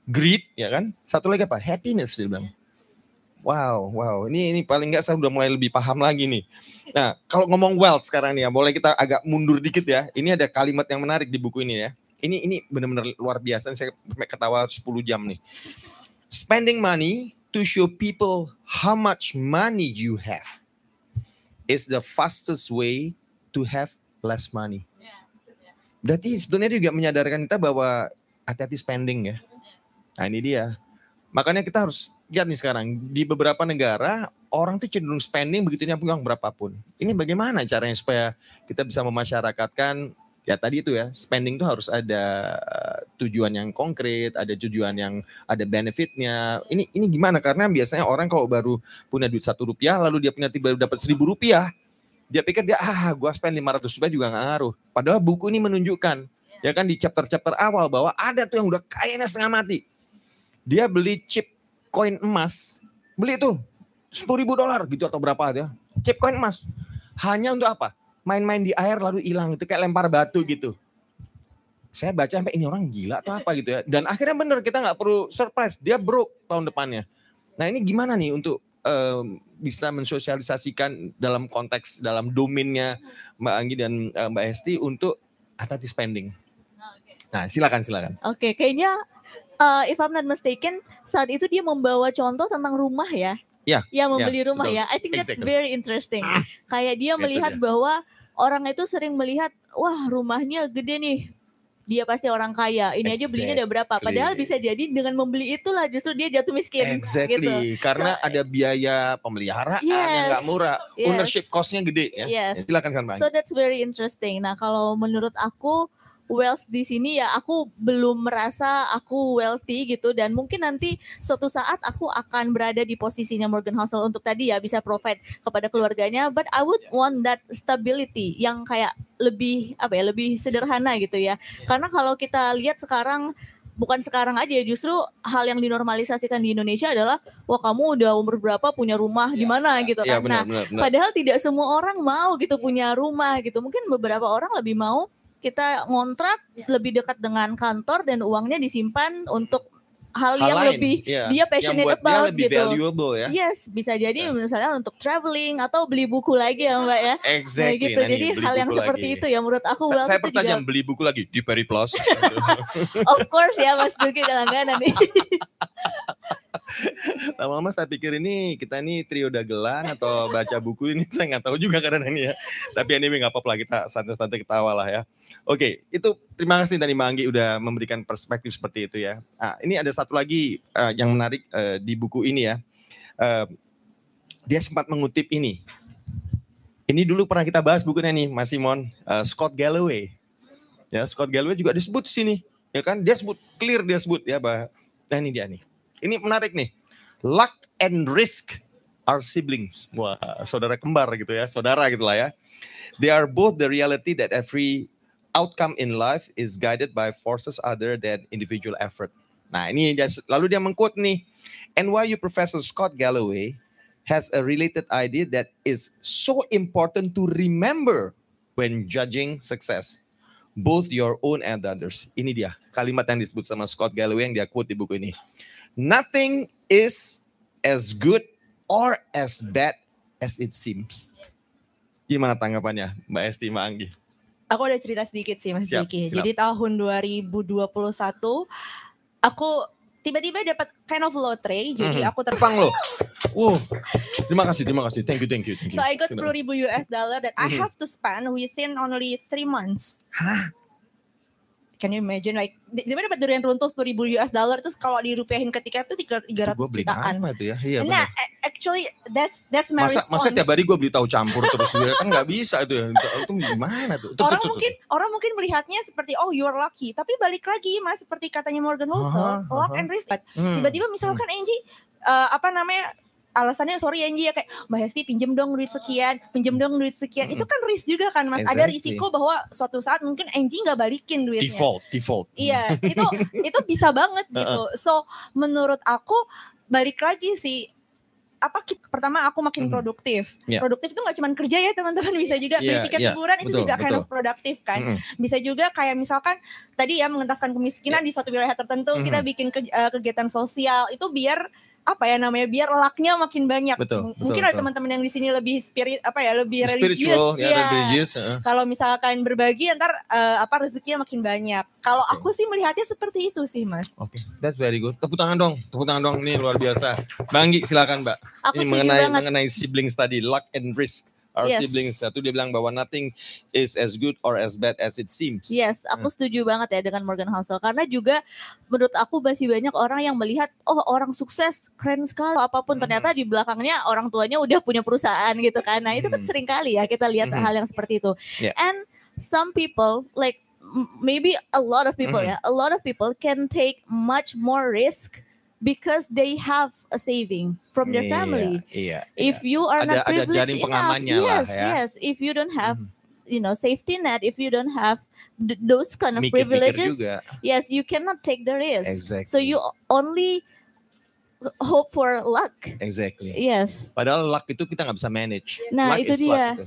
Greed ya kan. Satu lagi apa? Happiness dia bilang. Wow, wow. Ini ini paling nggak saya udah mulai lebih paham lagi nih. Nah, kalau ngomong wealth sekarang nih ya, boleh kita agak mundur dikit ya. Ini ada kalimat yang menarik di buku ini ya. Ini ini benar-benar luar biasa. Saya ketawa 10 jam nih. Spending money to show people how much money you have is the fastest way to have less money. Berarti sebenarnya juga menyadarkan kita bahwa hati-hati spending ya. Nah ini dia. Makanya kita harus lihat nih sekarang di beberapa negara orang tuh cenderung spending begitu punya uang berapapun. Ini bagaimana caranya supaya kita bisa memasyarakatkan ya tadi itu ya spending tuh harus ada eh, tujuan yang konkret, ada tujuan yang ada benefitnya. Ini ini gimana? Karena biasanya orang kalau baru punya duit satu rupiah, lalu dia punya baru dapat seribu rupiah, dia pikir dia ah gua spend 500 rupiah juga nggak ngaruh. Padahal buku ini menunjukkan ya kan di chapter-chapter awal bahwa ada tuh yang udah kayaknya setengah mati. Dia beli chip koin emas, beli tuh sepuluh ribu dolar gitu atau berapa ya, chip koin emas. Hanya untuk apa? main-main di air lalu hilang itu kayak lempar batu gitu. Saya baca sampai ini orang gila atau apa gitu ya. Dan akhirnya bener kita nggak perlu surprise, dia broke tahun depannya. Nah ini gimana nih untuk um, bisa mensosialisasikan dalam konteks dalam domainnya Mbak Anggi dan uh, Mbak Esti untuk atati spending. Nah silakan silakan. Oke, okay, kayaknya uh, if I'm not mistaken saat itu dia membawa contoh tentang rumah ya. Ya, yang membeli ya, rumah betul. ya. I think that's exactly. very interesting. Ah, Kayak dia melihat bahwa orang itu sering melihat wah rumahnya gede nih dia pasti orang kaya. Ini exactly. aja belinya udah berapa? Padahal bisa jadi dengan membeli itulah justru dia jatuh miskin. Exactly. Gitu. Karena so, ada biaya pemeliharaan yes, yang nggak murah, yes. ownership costnya gede ya. Yes. Silakan kan Bang. So that's very interesting. Nah kalau menurut aku wealth di sini ya aku belum merasa aku wealthy gitu dan mungkin nanti suatu saat aku akan berada di posisinya Morgan Housel untuk tadi ya bisa provide kepada keluarganya but I would want that stability yang kayak lebih apa ya lebih sederhana gitu ya karena kalau kita lihat sekarang bukan sekarang aja justru hal yang dinormalisasikan di Indonesia adalah wah kamu udah umur berapa punya rumah di mana gitu Iya, kan. benar, nah, benar, benar. padahal tidak semua orang mau gitu punya rumah gitu. Mungkin beberapa orang lebih mau kita ngontrak lebih dekat dengan kantor dan uangnya disimpan untuk hal, Hal yang lain, lebih iya. dia passionate yang buat about dia lebih gitu. valuable ya. Yes, bisa jadi Bisa. misalnya untuk traveling atau beli buku lagi ya Mbak ya. Nah Exactly. gitu. nah, nih, Jadi beli hal yang buku seperti lagi. itu ya menurut aku Sa- saya itu juga pertanyaan beli buku lagi di Peri Plus. of course ya Mas Duki udah langganan nih. Lama-lama saya pikir ini kita ini trio dagelan atau baca buku ini saya nggak tahu juga karena ini ya. Tapi anyway nggak apa-apa lah kita santai-santai ketawa lah ya. Oke, itu terima kasih tadi Mbak Anggi udah memberikan perspektif seperti itu ya. Nah, ini ada satu lagi eh, yang menarik eh, di buku ini ya. Eh, dia sempat mengutip ini. Ini dulu pernah kita bahas bukunya nih, Mas Simon, eh, Scott Galloway. Ya, Scott Galloway juga disebut di sini, ya kan? Dia sebut clear dia sebut ya, bah. Nah, ini dia nih. Ini menarik nih. Luck and risk are siblings. Wah, saudara kembar gitu ya, saudara gitu lah ya. They are both the reality that every outcome in life is guided by forces other than individual effort. Nah, ini lalu dia mengquote nih. NYU Professor Scott Galloway has a related idea that is so important to remember when judging success. Both your own and others. Ini dia kalimat yang disebut sama Scott Galloway yang dia quote di buku ini. Nothing is as good or as bad as it seems. Gimana tanggapannya Mbak Esti Mbak Anggi? Aku ada cerita sedikit sih Mas Siap, silakan. Jadi tahun 2021 aku tiba-tiba dapat kind of lotre. Jadi Mhm. aku ter Jepang loh. Wow. Terima kasih, terima kasih. Thank you, thank you, thank you. So I got Silakan. 10 ribu US dollar that I Mhm. have to spend within only three months. Hah? Can you imagine like di di mana dapat durian runtuh 10 ribu US dollar terus kalau dirupiahin ketika itu tiga Gue 300 beli jutaan. apa itu ya? Iya Nah, benar. a- actually that's that's my Masa, response. masa tiap hari gue beli tahu campur terus ya? kan nggak bisa itu ya. Itu gimana tuh? Tuh, orang mungkin orang mungkin melihatnya seperti oh you're lucky, tapi balik lagi mas seperti katanya Morgan Housel, Aha, luck aha. and risk. Hmm. Tiba-tiba misalkan Angie eh, apa namanya alasannya sorry Angie ya kayak Mbak Hesti pinjem dong duit sekian, pinjem dong duit sekian. Mm-mm. Itu kan risk juga kan mas. Ada Exactly. risiko bahwa suatu saat mungkin Angie nggak balikin duitnya. default, default. Iya, itu itu bisa banget gitu. So menurut aku balik lagi sih apa pertama aku makin produktif. Iya. Produktif itu nggak cuma kerja ya teman-teman bisa juga beli Iya, tiket liburan itu betul, juga kind betul. of produktif kan. Mm-mm. Bisa juga kayak misalkan tadi ya mengentaskan kemiskinan di suatu wilayah tertentu kita Mhm. bikin ke- eh, kegiatan sosial itu biar apa ya namanya biar lucknya makin banyak. Betul, betul, Mungkin ada betul. teman-teman yang di sini lebih spirit apa ya lebih Spiritual, religius ya, religious. heeh. kalau misalkan berbagi ntar eh, apa rezekinya makin banyak. Kalau Oke. aku sih melihatnya seperti itu sih, Mas. Oke, that's very good. Tepuk tangan dong, tepuk tangan dong. Ini luar biasa. Banggi, silakan Mbak. Aku Ini mengenai banget. mengenai siblings tadi, luck and risk. Our Yes. siblings satu dia bilang bahwa nothing is as good or as bad as it seems. Yes, Hmm. aku setuju banget ya dengan Morgan Housel karena juga menurut aku masih banyak orang yang melihat oh orang sukses keren sekali apa pun ternyata di belakangnya orang tuanya udah punya perusahaan gitu kan. Nah, itu kan Mhm. sering kali ya kita lihat Mhm. hal yang seperti itu. Yeah. And some people like maybe a lot of people Mhm. ya, a lot of people can take much more risk because they have a saving from their Iya, family. Iya. If you are Ada- not privileged enough, lah yes, ya. yes. If you don't have Mhm. you know safety net if you don't have th- those kind of Mikir-mikir privileges juga. yes you cannot take the risk Exactly. so you only hope for luck Exactly. yes Padahal luck itu kita nggak bisa manage. Nah, luck itu is luck dia. gitu.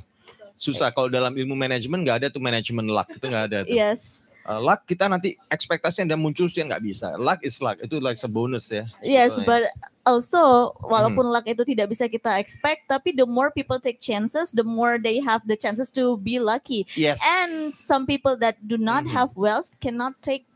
Susah kalau dalam ilmu manajemen nggak ada tuh manajemen luck itu nggak ada tuh. yes Uh, luck kita nanti ekspektasi yang dia muncul sih nggak bisa. Luck is luck itu like sebonus ya. yes but also walaupun Hmm. luck itu tidak bisa kita expect tapi the more people take chances the more they have the chances to be lucky yes. and some people that do not Mhm. have wealth cannot take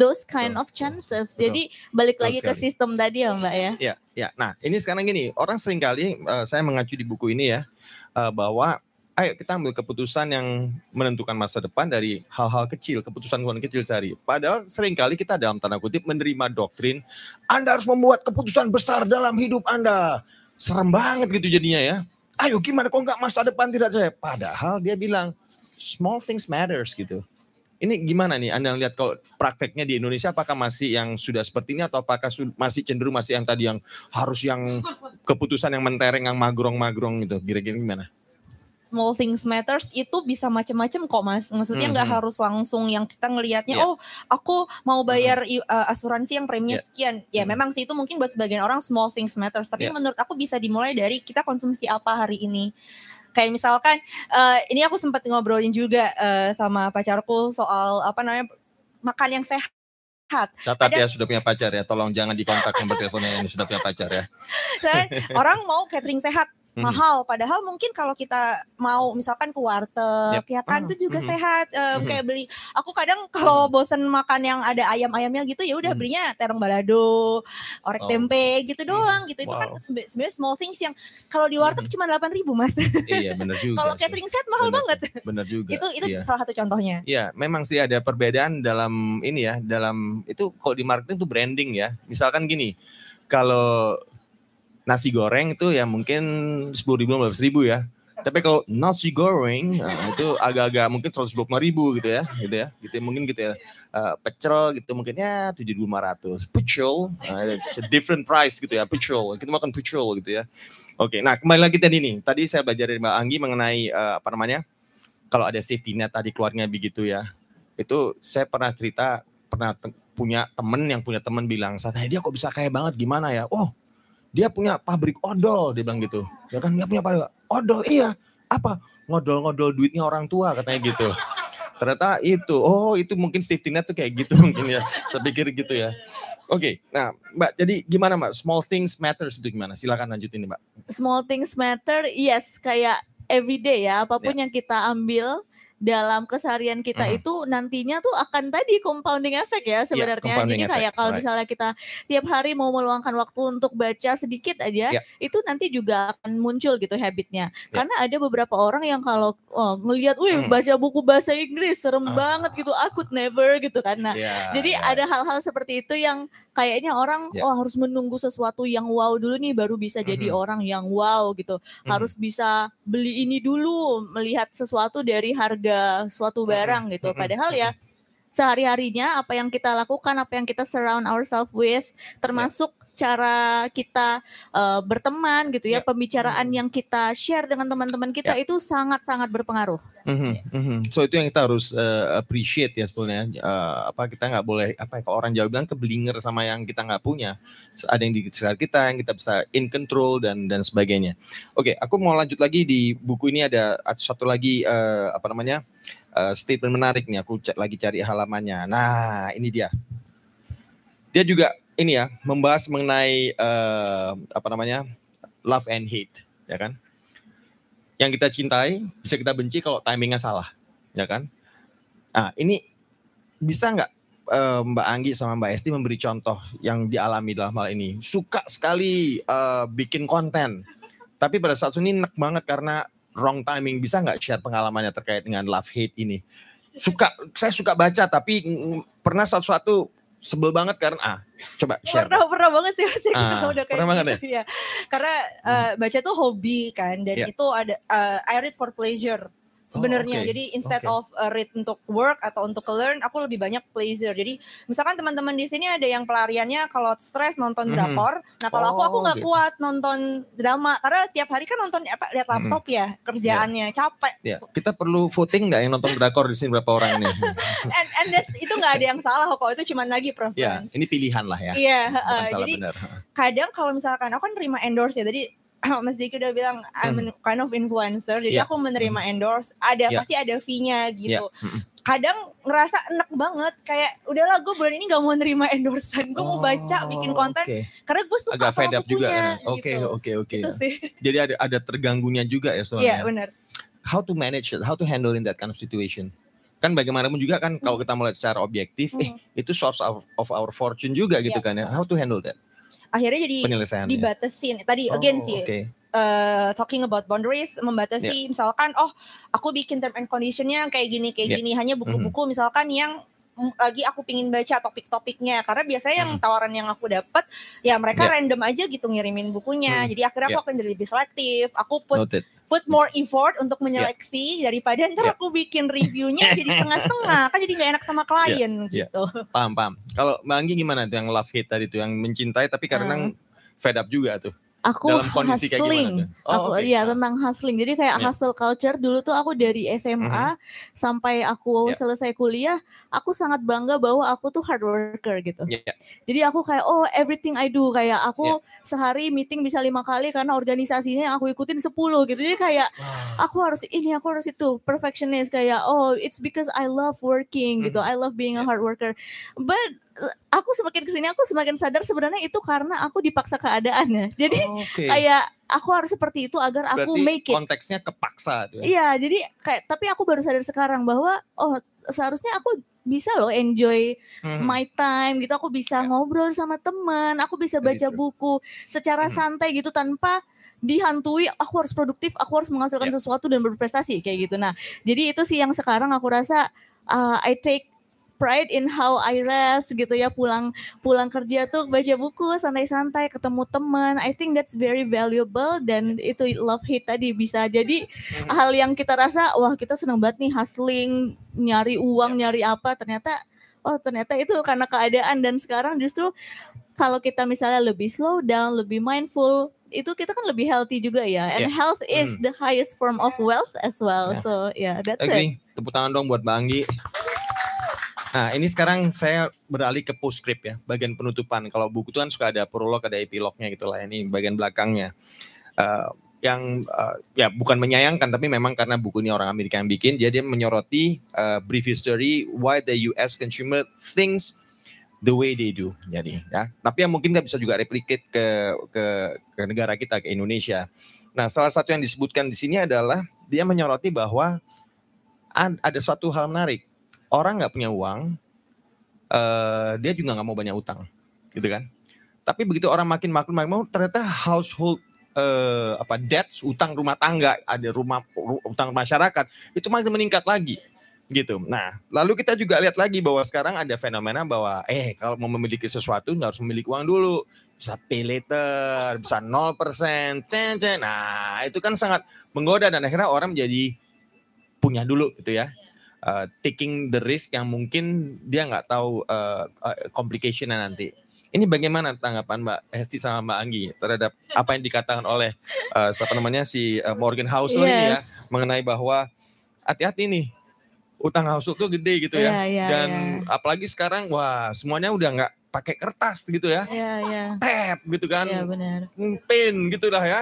those kind of chances Betul. jadi balik Betul lagi ke sistem tadi ya mbak ya Ya, ya. Nah, ini sekarang gini, orang sering kali eh, saya mengacu di buku ini ya eh, bahwa ayo kita ambil keputusan yang menentukan masa depan dari hal-hal kecil, keputusan-keputusan kecil sehari. Padahal sering kali kita dalam tanda kutip menerima doktrin Anda harus membuat keputusan besar dalam hidup Anda. Serem banget gitu jadinya ya. Ayo gimana kok nggak masa depan tidak saya? Padahal dia bilang small things matters gitu. Ini gimana nih Anda lihat kalau prakteknya di Indonesia apakah masih yang sudah seperti ini atau apakah masih cenderung masih yang tadi yang harus yang keputusan yang mentereng yang magrong-magrong gitu. Kira-kira gimana? Small things matters itu bisa macam-macam kok mas maksudnya nggak mm -hmm. harus langsung yang kita ngelihatnya yeah. oh aku mau bayar mm -hmm. uh, asuransi yang preminya yeah. sekian ya mm -hmm. memang sih itu mungkin buat sebagian orang small things matters tapi yeah. menurut aku bisa dimulai dari kita konsumsi apa hari ini kayak misalkan uh, ini aku sempat ngobrolin juga uh, sama pacarku soal apa namanya makan yang sehat Catat ada, ya sudah punya pacar ya, tolong jangan dikontak nomor teleponnya yang sudah punya pacar ya. orang mau catering sehat, hmm. mahal. Padahal mungkin kalau kita mau misalkan ke warteg yep. ya kan itu juga hmm. sehat. Um, hmm. kayak beli aku kadang kalau bosen makan yang ada ayam-ayamnya gitu ya udah hmm. belinya terong balado orek oh. tempe gitu doang gitu. Itu kan sebenarnya small things yang kalau di warteg cuma delapan ribu mas. Iya benar juga kalau catering set mahal bener, banget. benar juga. Itu itu iya. salah satu contohnya. Iya memang sih ada perbedaan dalam ini ya dalam itu kalau di marketing itu branding ya. Misalkan gini kalau nasi goreng itu ya mungkin sepuluh ribu, belas ribu ya. Tapi kalau nasi goreng nah, itu agak-agak mungkin seratus dua ribu gitu ya, gitu ya, gitu mungkin gitu ya. Uh, pecel gitu mungkin ya tujuh ribu lima ratus. Pecel, uh, it's a different price gitu ya, pecel. Kita makan pecel gitu ya. Oke, nah kembali lagi tadi nih. Tadi saya belajar dari Mbak Anggi mengenai uh, apa namanya, kalau ada safety net tadi keluarnya begitu ya. Itu saya pernah cerita, pernah punya temen yang punya temen bilang, saat dia kok bisa kaya banget gimana ya? Oh, dia punya pabrik odol dia bilang gitu. Ya kan dia punya pabrik odol iya. Apa? Ngodol-ngodol duitnya orang tua katanya gitu. Ternyata itu oh itu mungkin safety net tuh kayak gitu mungkin ya. Saya pikir gitu ya. Oke okay, nah mbak jadi gimana mbak? Small things matters itu gimana? Silakan lanjutin nih mbak. Small things matter yes kayak everyday ya apa pun yeah. yang kita ambil dalam keseharian kita uh-huh. itu nantinya tuh akan tadi compounding effect ya iya, sebenarnya. Yeah, Jadi kayak kalau right. misalnya kita tiap hari mau meluangkan waktu untuk baca sedikit aja, yeah. itu nanti juga akan muncul gitu habitnya. Yeah. Karena ada beberapa orang yang kalau oh, ngelihat, wih hmm. baca buku bahasa Inggris serem uh. banget gitu, aku never gitu kan. Nah, yeah, jadi yeah. ada hal-hal seperti itu yang kayaknya orang yeah. oh harus menunggu sesuatu yang wow dulu nih baru bisa mm-hmm. jadi orang yang wow gitu. Mm-hmm. Harus bisa beli ini dulu, melihat sesuatu dari harga suatu barang gitu. Padahal ya sehari-harinya apa yang kita lakukan, apa yang kita surround ourselves with, termasuk cara kita uh, berteman gitu ya, yeah. pembicaraan yang kita share dengan teman-teman kita yeah. itu sangat-sangat berpengaruh. Mm-hmm. Yes. Mm-hmm. So itu yang kita harus uh, appreciate ya sebetulnya. Uh, apa kita nggak boleh apa ya, kalau orang Jawa bilang keblinger sama yang kita nggak punya. So, ada yang di sekitar kita yang kita bisa in control dan dan sebagainya. Oke, okay, aku mau lanjut lagi di buku ini ada satu lagi uh, apa namanya uh, statement menarik nih. Aku lagi cari halamannya. Nah ini dia. Dia juga ini ya membahas mengenai uh, apa namanya love and hate ya kan yang kita cintai bisa kita benci kalau timingnya salah ya kan nah ini bisa nggak uh, Mbak Anggi sama Mbak Esti memberi contoh yang dialami dalam hal ini suka sekali uh, bikin konten tapi pada saat ini enak banget karena wrong timing bisa nggak share pengalamannya terkait dengan love hate ini suka saya suka baca tapi pernah satu-satu sebel banget karena ah coba share. Pernah pernah banget sih masih ah, udah kayak pernah banget gitu, ya. ya. Karena uh, baca tuh hobi kan dan yeah. itu ada uh, I read for pleasure sebenarnya. Oh, okay. Jadi instead okay. of uh, read untuk work atau untuk learn, aku lebih banyak pleasure. Jadi misalkan teman-teman di sini ada yang pelariannya kalau stres nonton mm-hmm. drakor. Nah kalau oh, aku aku nggak gitu. kuat nonton drama karena tiap hari kan nonton apa lihat mm-hmm. laptop mm-hmm. ya kerjaannya yeah. capek. Yeah. Kita perlu voting nggak yang nonton drakor di sini berapa orang nih? and and that's, itu nggak ada yang salah kok itu cuma lagi preference. Yeah, ini pilihan lah ya. Iya. Yeah, uh, jadi benar. kadang kalau misalkan aku kan nerima endorse ya. Jadi Mas Diki udah bilang I'm hmm. kind of influencer, jadi yeah. aku menerima hmm. endorse, ada yeah. pasti ada fee-nya gitu. Yeah. Hmm. Kadang ngerasa enak banget, kayak udahlah gue bulan ini gak mau nerima endorsean, gue oh, mau baca, bikin konten, okay. karena gue suka Agak fed up juga. Oke, gitu. oke, oke. Jadi ada ada terganggunya juga ya soalnya. Iya yeah, benar. How to manage it, how to handle in that kind of situation? Kan bagaimanapun juga kan kalau kita melihat secara objektif, hmm. eh itu source of, of our fortune juga gitu yeah. kan ya. How to handle that? Akhirnya jadi dibatasin. Tadi oh, again sih okay. uh, talking about boundaries membatasi yeah. misalkan oh aku bikin term and conditionnya kayak gini kayak yeah. gini hanya buku-buku mm -hmm. misalkan yang lagi aku pingin baca topik-topiknya karena biasanya yang tawaran yang aku dapat ya mereka yeah. random aja gitu ngirimin bukunya hmm. jadi akhirnya yeah. aku akan lebih selektif aku put Noted. Put more effort untuk menyeleksi yeah. daripada ntar yeah. aku bikin reviewnya jadi setengah-setengah kan jadi nggak enak sama klien yeah. gitu yeah. paham paham kalau mbak Anggi gimana tuh yang love hate tadi tuh yang mencintai tapi kadang hmm. fed up juga tuh aku Dalam kondisi hustling. Kayak oh, aku okay. ya tentang hustling. Jadi kayak yeah. hustle culture dulu tuh aku dari SMA mm -hmm. sampai aku yeah. selesai kuliah, aku sangat bangga bahwa aku tuh hard worker gitu. Yeah. Jadi aku kayak oh everything I do kayak aku yeah. sehari meeting bisa lima kali karena organisasinya aku ikutin 10 gitu. Jadi kayak wow. aku harus ini aku harus itu perfectionist kayak oh it's because I love working mm -hmm. gitu. Mm-hmm. I love being yeah. a hard worker. But aku semakin ke sini aku semakin sadar sebenarnya itu karena aku dipaksa keadaannya. Jadi okay. kayak aku harus seperti itu agar aku Berarti make it. Konteksnya kepaksa. Ya? Iya, jadi kayak tapi aku baru sadar sekarang bahwa oh seharusnya aku bisa loh enjoy hmm. my time gitu. Aku bisa yeah. ngobrol sama teman, aku bisa baca buku secara hmm. santai gitu tanpa dihantui aku harus produktif, aku harus menghasilkan yeah. sesuatu dan berprestasi kayak gitu. Nah, jadi itu sih yang sekarang aku rasa uh, I take pride in how I rest gitu ya pulang pulang kerja tuh baca buku santai-santai ketemu teman I think that's very valuable dan itu love hate tadi bisa jadi hmm. hal yang kita rasa wah kita senang banget nih hustling nyari uang nyari apa ternyata oh ternyata itu karena keadaan dan sekarang justru kalau kita misalnya lebih slow down lebih mindful itu kita kan lebih healthy juga ya and yeah. health is hmm. the highest form of wealth as well yeah. so yeah that's Agree. it tepuk tangan dong buat Mbak Anggi Nah, ini sekarang saya beralih ke postscript ya, bagian penutupan. Kalau buku itu kan suka ada prolog, ada epilognya gitu lah. Ini bagian belakangnya. Uh, yang uh, ya bukan menyayangkan tapi memang karena buku ini orang Amerika yang bikin jadi menyoroti uh, brief history why the US consumer thinks the way they do jadi ya tapi yang mungkin nggak bisa juga replicate ke, ke ke negara kita ke Indonesia nah salah satu yang disebutkan di sini adalah dia menyoroti bahwa ada suatu hal menarik orang nggak punya uang, uh, dia juga nggak mau banyak utang, gitu kan? Tapi begitu orang makin makin makin mau, ternyata household uh, apa debts, utang rumah tangga, ada rumah utang masyarakat itu makin meningkat lagi gitu. Nah, lalu kita juga lihat lagi bahwa sekarang ada fenomena bahwa eh kalau mau memiliki sesuatu nggak harus memiliki uang dulu. Bisa pay later, bisa 0%, cen, cen. Nah, itu kan sangat menggoda dan akhirnya orang menjadi punya dulu gitu ya uh, taking the risk yang mungkin dia nggak tahu uh, complicationnya nanti. Ini bagaimana tanggapan Mbak Hesti sama Mbak Anggi terhadap apa yang dikatakan oleh uh, siapa namanya si uh, Morgan Housel yes. ini ya mengenai bahwa hati-hati nih utang household tuh gede gitu ya. Yeah, yeah, Dan yeah. apalagi sekarang wah semuanya udah nggak pakai kertas gitu ya. Yeah, yeah. Tap gitu kan. Yeah, benar. Pin gitu lah ya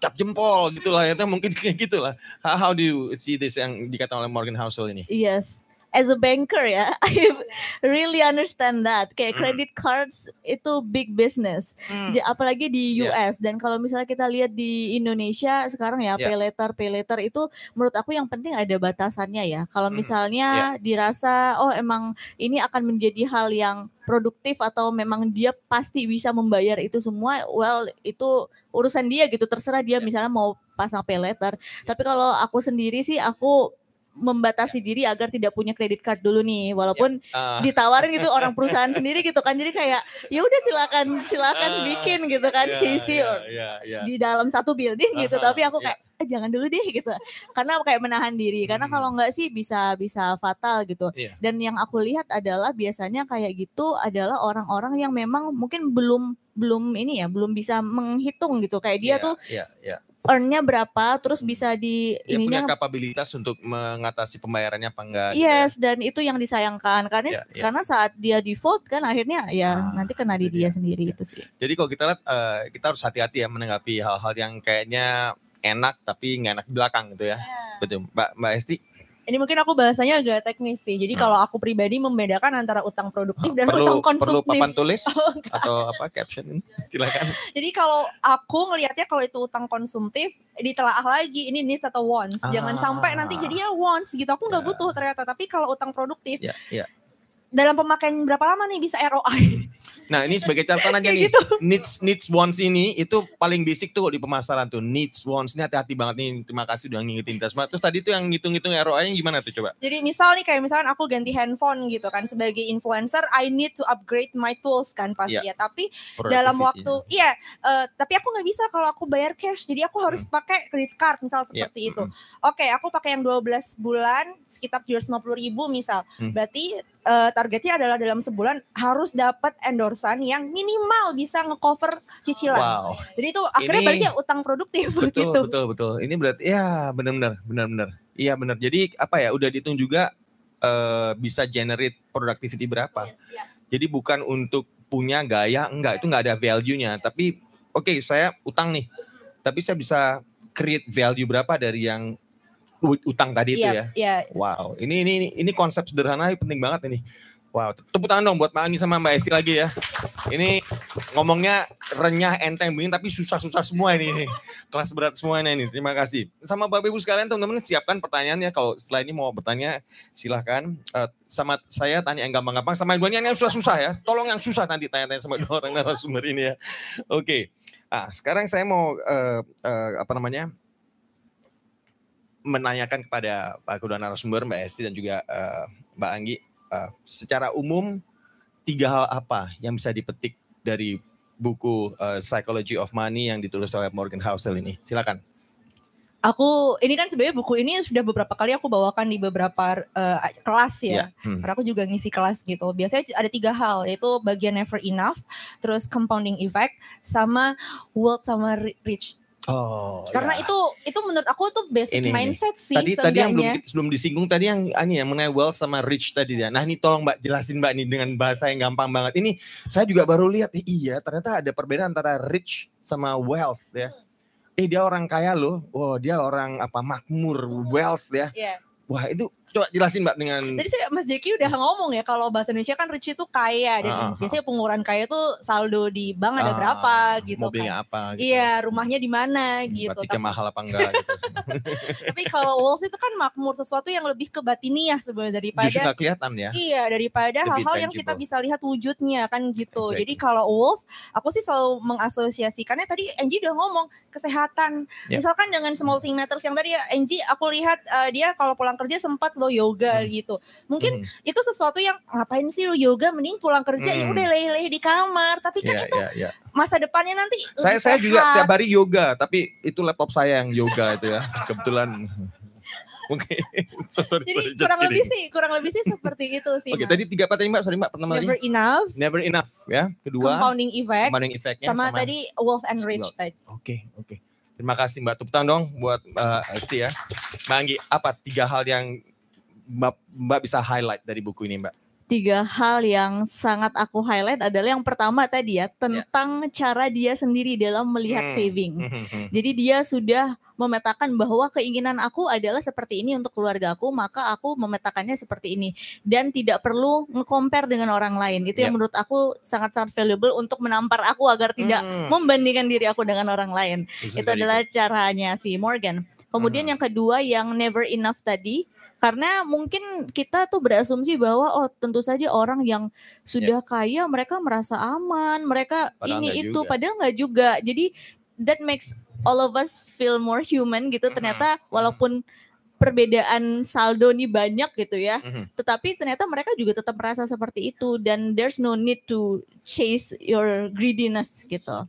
cap jempol gitulah ya mungkin kayak gitulah how, how do you see this yang dikatakan oleh Morgan Housel ini? Yes as a banker ya, I really understand that. Kayak mm. credit cards itu big business, mm. apalagi di US. Yeah. Dan kalau misalnya kita lihat di Indonesia sekarang ya, yeah. pay letter, pay letter itu menurut aku yang penting ada batasannya ya. Kalau mm. misalnya yeah. dirasa oh emang ini akan menjadi hal yang produktif atau memang dia pasti bisa membayar itu semua, well itu urusan dia gitu. Terserah dia yeah. misalnya mau pasang pay letter. Tapi kalau aku sendiri sih aku membatasi diri agar tidak punya kredit card dulu nih walaupun yeah. uh. ditawarin gitu orang perusahaan sendiri gitu kan jadi kayak ya udah silakan silakan uh. bikin gitu kan yeah, sisi yeah, yeah, yeah. di dalam satu building uh -huh. gitu tapi aku kayak yeah. eh, jangan dulu deh gitu karena kayak menahan diri karena hmm. kalau nggak sih bisa bisa fatal gitu yeah. dan yang aku lihat adalah biasanya kayak gitu adalah orang-orang yang memang mungkin belum belum ini ya belum bisa menghitung gitu kayak dia yeah, tuh yeah, yeah earnnya berapa, terus bisa di Dia ininya punya kapabilitas untuk mengatasi pembayarannya apa enggak. Gitu ya? Yes, gitu dan itu yang disayangkan karena yeah, yeah. karena saat dia default kan akhirnya ya ah, nanti kena di dia sendiri ya. itu sih. Jadi kalau kita lihat uh, kita harus hati-hati ya menanggapi hal-hal yang kayaknya enak tapi nggak enak di belakang gitu ya. Yeah. Betul. Mbak Mbak Esti ini mungkin aku bahasanya agak teknis sih. Jadi hmm. kalau aku pribadi membedakan antara utang produktif dan perlu, utang konsumtif. Perlu papan tulis oh, atau apa caption? Silakan. Jadi kalau aku ngelihatnya kalau itu utang konsumtif ditelaah lagi ini needs atau wants. Ah. Jangan sampai nanti jadinya wants gitu. Aku nggak yeah. butuh ternyata. Tapi kalau utang produktif yeah, yeah. dalam pemakaian berapa lama nih bisa ROI? Nah ini sebagai catatan aja nih, gitu. needs needs wants ini itu paling basic tuh di pemasaran tuh needs wants ini hati-hati banget nih. Terima kasih udah ngingetin kita semua. Terus tadi tuh yang ngitung-ngitung ROI-nya gimana tuh coba? Jadi misal nih kayak misalkan aku ganti handphone gitu kan sebagai influencer, I need to upgrade my tools kan pasti yeah. ya. Tapi dalam waktu, iya, uh, tapi aku nggak bisa kalau aku bayar cash. Jadi aku harus hmm. pakai credit card misal iya. seperti yeah. itu. Hmm. Oke, okay, aku pakai yang 12 bulan sekitar 750 ribu misal. Hmm. Berarti uh, targetnya adalah dalam sebulan harus dapat perusahaan yang minimal bisa ngecover cicilan. Wow. Jadi itu akhirnya Ini- berarti ya utang produktif Betul, gitu. betul, betul. Ini berarti ya benar-benar, benar-benar. Iya benar. Jadi apa ya? Udah dihitung juga eh, bisa generate productivity berapa. Jadi bukan untuk punya gaya, enggak itu enggak ada value-nya. Tapi oke saya utang nih, tapi saya bisa create value berapa dari yang utang tadi itu Iya, ya. iya. Wow, ini ini ini- konsep sederhana ini penting banget ini. Wow, tepuk tangan dong buat Mbak Ani sama Mbak Esti lagi ya. Ini ngomongnya renyah enteng begini tapi susah-susah semua ini, ini. Kelas berat semuanya ini. Terima kasih. Sama Bapak Ibu sekalian teman-teman siapkan pertanyaannya kalau setelah ini mau bertanya silahkan Eh, sama saya tanya yang gampang-gampang sama yang yang susah-susah ya. Tolong yang susah nanti tanya-tanya sama dua orang narasumber ini ya. Oke. Ah, sekarang saya mau eh, eh, apa namanya? Menanyakan kepada Pak kedua narasumber Mbak Esti dan juga eh, Mbak Anggi eh, secara umum tiga hal apa yang bisa dipetik dari buku eh, Psychology of Money yang ditulis oleh Morgan Housel ini? Silakan. Aku ini kan sebenarnya buku ini sudah beberapa kali aku bawakan di beberapa eh, kelas ya. Ya. Hmm. Karena aku juga ngisi kelas gitu. Biasanya ada tiga hal, yaitu bagian never enough, terus compounding effect, sama wealth sama ri- rich. Oh. Karena ya. itu itu menurut aku tuh basic Ini, ini. mindset sih tadi tadi yang belum sebelum disinggung tadi yang ini yang mengenai wealth sama rich tadi ya. Nah ini tolong Mbak jelasin Mbak nih dengan bahasa yang gampang banget. Ini saya juga baru lihat eh, iya ternyata ada perbedaan antara rich sama wealth ya. Eh dia orang kaya loh. Wah dia orang apa makmur wealth ya. Iya. Wah itu coba jelasin Mbak dengan Tadi saya Mas Jeki udah ngomong ya kalau bahasa Indonesia kan rich itu kaya dan Ah, ah, ah. biasanya pengeluaran kaya tuh saldo di bank ada Ah, berapa gitu mobilnya kan. apa gitu. Iya, rumahnya di mana Hmm, gitu. Tapi, mahal apa enggak gitu. tapi kalau wealth itu kan makmur sesuatu yang lebih ke batiniah sebenarnya daripada Justru kelihatan ya. Iya daripada hal-hal yang kita bisa lihat wujudnya kan gitu. Exactly. Jadi kalau wolf, aku sih selalu mengasosiasikannya tadi Angie udah ngomong kesehatan. Yep. Misalkan dengan small thing matters yang tadi ya Angie aku lihat eh, dia kalau pulang kerja sempat lo yoga Hmm. gitu. Mungkin Hmm. itu sesuatu yang ngapain sih lo yoga mending pulang kerja ya Hmm. udah leleh di kamar. Tapi kan Iya, itu iya, iya. masa depannya nanti Saya saya juga sehat. tiap hari yoga, tapi itu laptop saya yang yoga itu ya. Kebetulan. Oke. So, sorry, Jadi sorry, kurang lebih sih, kurang lebih sih seperti itu sih. Oke, Mas. tadi tiga apa tadi Mbak? Sorry Mbak, pertama tadi. never enough, Never enough ya. Kedua, compounding effect, compounding effect-nya sama, tadi wealth and rich tadi. Oke, oke. Terima kasih Mbak. Tepuk tangan dong buat Mbak Esti ya. Mbak Anggi, apa tiga hal yang Mbak, Mbak bisa highlight dari buku ini Mbak? tiga hal yang sangat aku highlight adalah yang pertama tadi ya tentang cara dia sendiri dalam Hmm. melihat saving. Hmm, Jadi dia sudah memetakan bahwa keinginan aku adalah seperti ini untuk keluarga aku, maka aku memetakannya seperti ini dan tidak perlu nge-compare dengan orang lain. Itu yang Ya. menurut aku sangat-sangat valuable untuk menampar aku agar tidak Hmm. membandingkan diri aku dengan orang lain. This Itu adalah caranya si Morgan. Kemudian Hmm. yang kedua yang never enough tadi karena mungkin kita tuh berasumsi bahwa oh tentu saja orang yang sudah kaya mereka merasa aman, mereka. Padahal ini itu juga. padahal nggak juga. Jadi that makes all of us feel more human gitu. Ternyata walaupun perbedaan saldo nih banyak gitu ya, Mhm. tetapi ternyata mereka juga tetap merasa seperti itu dan there's no need to chase your greediness gitu.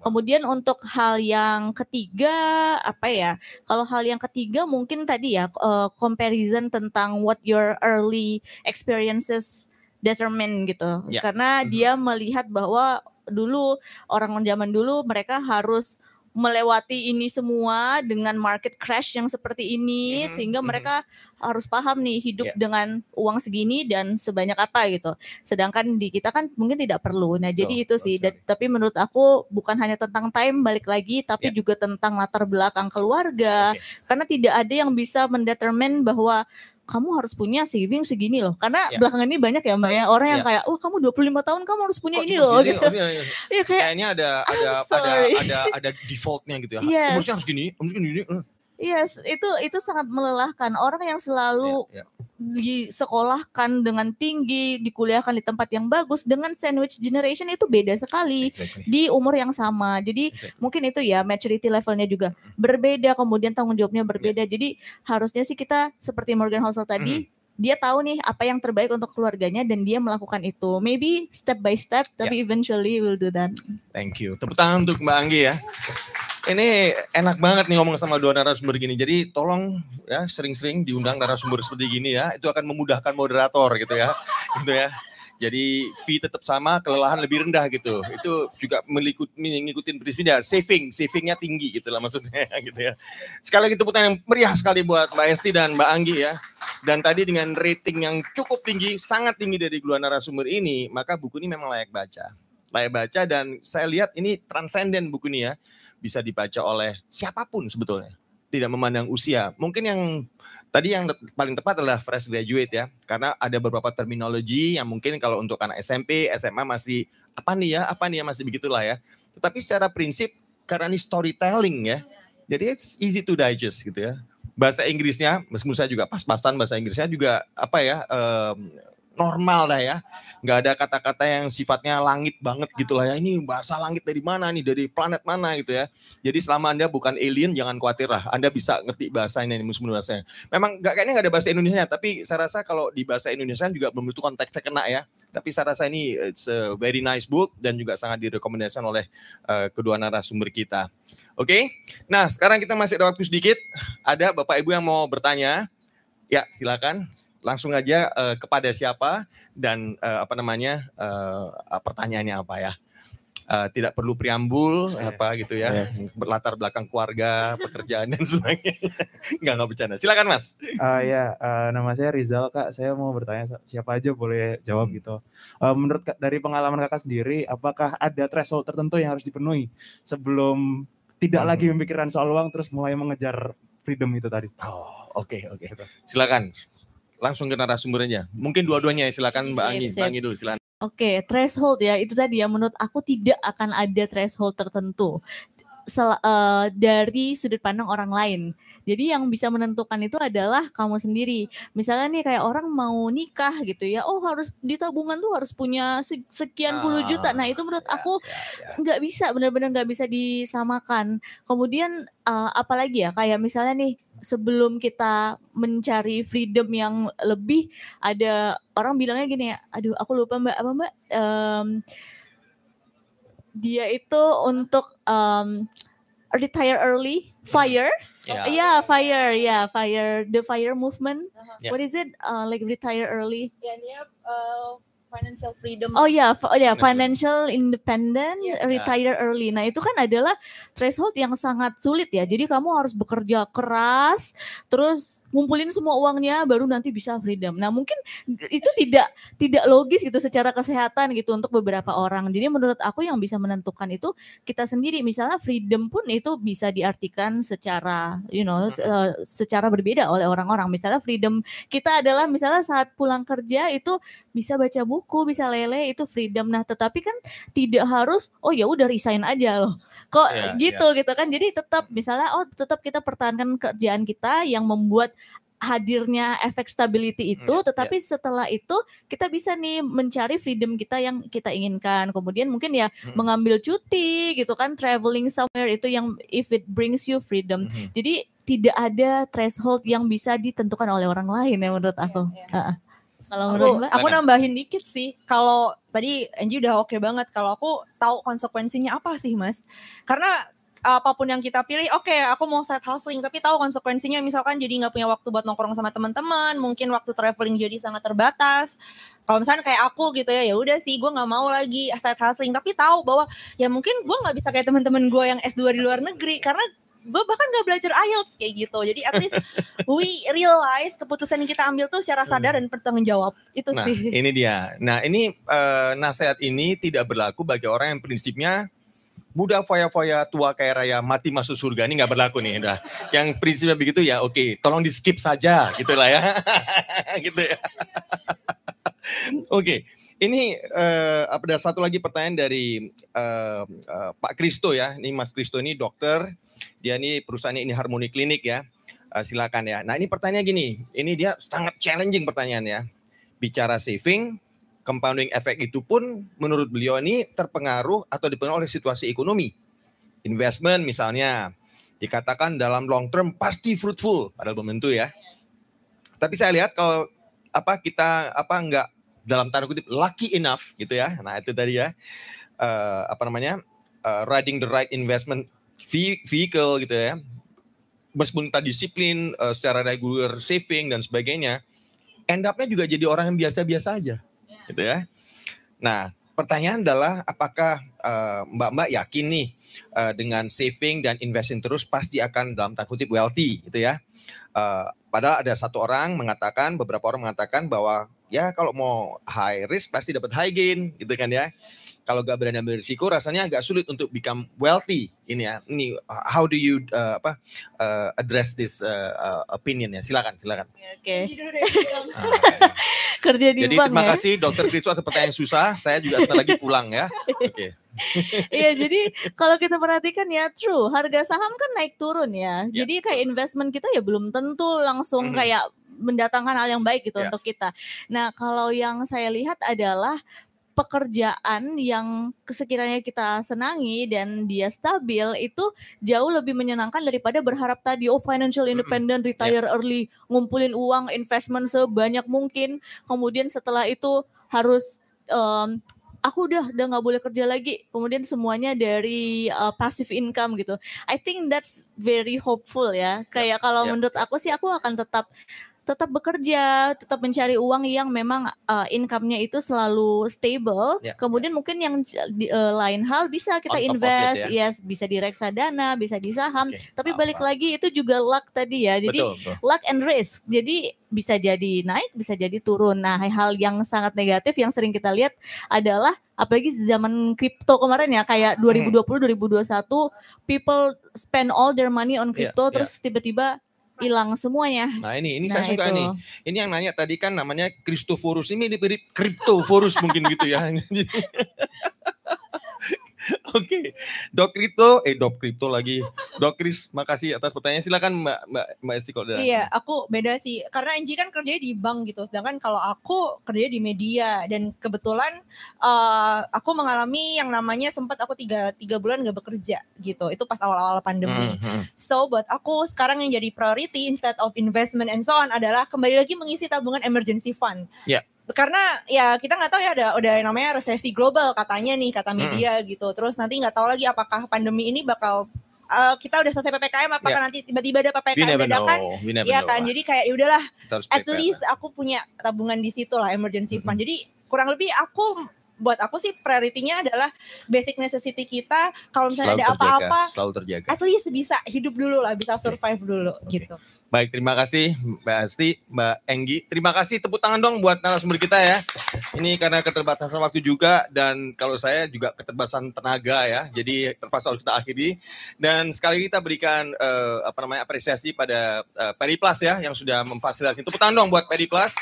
Kemudian untuk hal yang ketiga apa ya? Kalau hal yang ketiga mungkin tadi ya eh, comparison tentang what your early experiences determine gitu. Ya. Karena Mhm. dia melihat bahwa dulu orang zaman dulu mereka harus melewati ini semua dengan market crash yang seperti ini Mhm, sehingga mhm. mereka harus paham nih hidup Ya. dengan uang segini dan sebanyak apa gitu. Sedangkan di kita kan mungkin tidak perlu. Nah, jadi itu sih. Dan- tapi menurut aku bukan hanya tentang time balik lagi tapi Ya. juga tentang latar belakang keluarga. Oke. Karena tidak ada yang bisa mendetermine bahwa kamu harus punya saving segini loh. Karena Ya. belakangan ini banyak ya Mbak ya orang yang Ya. kayak, "Wah, kamu 25 tahun kamu harus punya Kok ini cuma loh." gitu. Oh, iya, iya. Iya kayak Kayaknya ada ada ada ada ada defaultnya gitu ya. Yes. Umurnya harus gini, umurnya gini. eh. Yes, itu itu sangat melelahkan. Orang yang selalu Ya, ya. Disekolahkan dengan tinggi, dikuliahkan di tempat yang bagus dengan sandwich generation itu beda sekali Exactly. di umur yang sama. Jadi Exactly. mungkin itu ya maturity levelnya juga berbeda, kemudian tanggung jawabnya berbeda. Jadi harusnya sih kita seperti Morgan Housel tadi, dia tahu nih apa yang terbaik untuk keluarganya dan dia melakukan itu. Maybe step by step, tapi eventually will do that. Thank you. Tepuk tangan untuk Mbak Anggi ya. Ini enak banget nih ngomong sama dua narasumber gini. Jadi tolong ya sering-sering diundang narasumber seperti gini ya. Itu akan memudahkan moderator gitu ya. Gitu ya. Jadi fee tetap sama, kelelahan lebih rendah gitu. Itu juga mengikut, mengikuti prinsip dia saving, savingnya tinggi gitu lah maksudnya gitu ya. Sekali lagi tepuk yang meriah sekali buat Mbak Esti dan Mbak Anggi ya. Dan tadi dengan rating yang cukup tinggi, sangat tinggi dari dua narasumber ini, maka buku ini memang layak baca. Layak baca dan saya lihat ini transenden buku ini ya. Bisa dibaca oleh siapa pun sebetulnya. Tidak memandang usia. Mungkin yang Tadi yang paling tepat adalah fresh graduate ya, karena ada beberapa terminologi yang mungkin kalau untuk anak SMP, SMA masih apa nih ya, apa nih ya masih begitulah ya. Tetapi secara prinsip karena ini storytelling ya, jadi it's easy to digest gitu ya. Bahasa Inggrisnya, meskipun saya juga pas-pasan bahasa Inggrisnya juga apa ya, um, normal dah ya. Nggak ada kata-kata yang sifatnya langit banget gitu lah ya. Ini bahasa langit dari mana nih, dari planet mana gitu ya. Jadi selama Anda bukan alien jangan khawatir lah. Anda bisa ngerti bahasa ini, musim bahasanya. Memang nggak kayaknya nggak ada bahasa Indonesia, tapi saya rasa kalau di bahasa Indonesia juga belum tentu konteksnya kena ya. Tapi saya rasa ini it's a very nice book dan juga sangat direkomendasikan oleh uh, kedua narasumber kita. Oke, okay? nah sekarang kita masih ada waktu sedikit. Ada Bapak Ibu yang mau bertanya? Ya, silakan langsung aja uh, kepada siapa dan uh, apa namanya uh, pertanyaannya apa ya. Uh, tidak perlu preambul yeah. apa gitu ya, yeah. berlatar belakang keluarga, pekerjaan dan sebagainya. Enggak enggak bercanda. Silakan Mas. Uh, ya, uh, nama saya Rizal Kak. Saya mau bertanya siapa aja boleh jawab hmm. gitu. Uh, menurut dari pengalaman Kakak sendiri, apakah ada threshold tertentu yang harus dipenuhi sebelum tidak hmm. lagi memikirkan soal uang terus mulai mengejar freedom itu tadi? Oh, oke okay, oke. Okay. Gitu. Silakan langsung ke narasumbernya. Mungkin dua-duanya ya, silakan Mbak Anggi, Mbak Anggi dulu silakan. Oke, okay, threshold ya itu tadi ya menurut aku tidak akan ada threshold tertentu Sel, uh, dari sudut pandang orang lain. Jadi yang bisa menentukan itu adalah kamu sendiri. Misalnya nih kayak orang mau nikah gitu ya, oh harus di tabungan tuh harus punya sekian puluh juta. Nah itu menurut ya, aku ya, ya. nggak ya, ya. bisa, benar-benar nggak bisa disamakan. Kemudian uh, apalagi ya kayak misalnya nih sebelum kita mencari freedom yang lebih ada orang bilangnya gini ya aduh aku lupa mbak apa mbak um, dia itu untuk um, retire early fire yeah, yeah fire yeah fire the fire movement uh-huh. yeah. what is it uh, like retire early yeah, yeah uh, financial freedom. Oh ya, yeah, oh ya, yeah, financial independent, yeah. retire early. Nah, itu kan adalah threshold yang sangat sulit ya. Jadi kamu harus bekerja keras, terus ngumpulin semua uangnya baru nanti bisa freedom. Nah, mungkin itu tidak tidak logis gitu secara kesehatan gitu untuk beberapa orang. Jadi menurut aku yang bisa menentukan itu kita sendiri. Misalnya freedom pun itu bisa diartikan secara you know uh, secara berbeda oleh orang-orang. Misalnya freedom kita adalah misalnya saat pulang kerja itu bisa baca buku, bisa lele itu freedom. Nah, tetapi kan tidak harus oh ya udah resign aja loh. Kok yeah, gitu yeah. gitu kan. Jadi tetap misalnya oh tetap kita pertahankan kerjaan kita yang membuat hadirnya efek stability itu, mm, tetapi yeah. setelah itu kita bisa nih mencari freedom kita yang kita inginkan. Kemudian mungkin ya mm. mengambil cuti gitu kan, traveling somewhere itu yang if it brings you freedom. Mm -hmm. Jadi tidak ada threshold yang bisa ditentukan oleh orang lain ya menurut iya, aku. Yeah, yeah. Uh -uh. Kalau menurut aku, aku nambahin dikit sih. Kalau tadi Angie udah oke okay banget. Kalau aku tahu konsekuensinya apa sih, Mas? Karena apa pun yang kita pilih, oke okay, aku mau set hustling, tapi tahu konsekuensinya misalkan jadi nggak punya waktu buat nongkrong sama teman-teman, mungkin waktu traveling jadi sangat terbatas. Kalau misalnya kayak aku gitu ya, ya udah sih gue nggak mau lagi set hustling, tapi tahu bahwa ya mungkin gue nggak bisa kayak teman-teman gue yang S2 di luar negeri karena gue bahkan nggak belajar IELTS kayak gitu. Jadi at least we realize keputusan yang kita ambil tuh secara sadar dan bertanggung jawab. Itu nah, sih. Ini dia. Nah, ini uh, nasihat ini tidak berlaku bagi orang yang prinsipnya muda foya-foya tua kayak raya mati masuk surga ini nggak berlaku nih udah yang prinsipnya begitu ya oke okay, tolong di skip saja gitulah ya. Gitu ya. Oke okay. ini uh, ada satu lagi pertanyaan dari uh, uh, Pak Kristo ya. Ini Mas Kristo ini dokter. Dia ini perusahaannya ini Harmoni Klinik ya. Uh, silakan ya. Nah ini pertanyaan gini. Ini dia sangat challenging pertanyaan ya. Bicara saving compounding effect itu pun menurut beliau ini terpengaruh atau dipengaruhi oleh situasi ekonomi. Investment misalnya dikatakan dalam long term pasti fruitful padahal belum tentu ya. Tapi saya lihat kalau apa kita apa enggak dalam tanda kutip lucky enough gitu ya. Nah, itu tadi ya. Uh, apa namanya? Uh, riding the right investment vehicle gitu ya. Meskipun kita disiplin uh, secara regular saving dan sebagainya, end up-nya juga jadi orang yang biasa-biasa aja gitu ya. Nah, pertanyaan adalah apakah uh, mbak-mbak yakin nih uh, dengan saving dan investing terus pasti akan dalam tanda kutip wealthy gitu ya. Uh, padahal ada satu orang mengatakan, beberapa orang mengatakan bahwa ya kalau mau high risk pasti dapat high gain gitu kan ya kalau gak berani ambil risiko rasanya agak sulit untuk become wealthy ini ya ini how do you uh, apa uh, address this uh, uh, opinion ya silakan silakan oke okay. ah, kerja di jadi bank terima ya? kasih dokter Kristo atas pertanyaan susah saya juga sebentar lagi pulang ya oke okay. Iya jadi kalau kita perhatikan ya true harga saham kan naik turun ya. Yeah. Jadi kayak investment kita ya belum tentu langsung mm -hmm. kayak mendatangkan hal yang baik gitu yeah. untuk kita. Nah kalau yang saya lihat adalah pekerjaan yang sekiranya kita senangi dan dia stabil itu jauh lebih menyenangkan daripada berharap tadi oh financial independent, retire yeah. early, ngumpulin uang, investment sebanyak mungkin, kemudian setelah itu harus um, aku udah udah nggak boleh kerja lagi. Kemudian semuanya dari uh, passive income gitu. I think that's very hopeful ya. Kayak kalau yeah. menurut aku sih aku akan tetap tetap bekerja, tetap mencari uang yang memang uh, income-nya itu selalu stable. Yeah. Kemudian mungkin yang di, uh, lain hal bisa kita invest, it, ya? yes, bisa di reksadana, bisa di saham. Okay. Tapi balik lagi itu juga luck tadi ya. Jadi betul, betul. luck and risk. Jadi bisa jadi naik, bisa jadi turun. Nah, hal yang sangat negatif yang sering kita lihat adalah apalagi zaman kripto kemarin ya kayak 2020 2021 people spend all their money on crypto yeah, terus tiba-tiba hilang semuanya. Nah ini ini nah, saya suka itu. nih. Ini yang nanya tadi kan namanya Kristoforus. Ini mirip Kriptoforus mungkin gitu ya. Oke, okay. Dok Kripto, eh Dok Kripto lagi. Dok Kris, makasih atas pertanyaan. Silakan Mbak Mbak Mbak Esti kalau Iya, aku beda sih. Karena Anji kan kerja di bank gitu, sedangkan kalau aku kerja di media dan kebetulan uh, aku mengalami yang namanya sempat aku tiga tiga bulan gak bekerja gitu. Itu pas awal-awal pandemi. Mm -hmm. So buat aku sekarang yang jadi priority instead of investment and so on adalah kembali lagi mengisi tabungan emergency fund. Yeah karena ya kita nggak tahu ya ada udah namanya resesi global katanya nih kata media hmm. gitu terus nanti nggak tahu lagi apakah pandemi ini bakal uh, kita udah selesai ppkm apakah yeah. nanti tiba-tiba ada ppkm dadakan ya kan jadi kayak ya udahlah at least aku punya tabungan di situ lah emergency fund -hmm. jadi kurang lebih aku buat aku sih prioritinya adalah basic necessity kita. Kalau misalnya selalu ada apa-apa selalu terjaga. at least bisa hidup dulu lah bisa survive okay. dulu okay. gitu. Baik terima kasih Mbak Asti Mbak Enggi. Terima kasih tepuk tangan dong buat narasumber kita ya. Ini karena keterbatasan waktu juga dan kalau saya juga keterbatasan tenaga ya jadi terpaksa harus kita akhiri. Dan sekali kita berikan uh, apa namanya apresiasi pada uh, Periplus ya yang sudah memfasilitasi. Tepuk tangan dong buat Periplus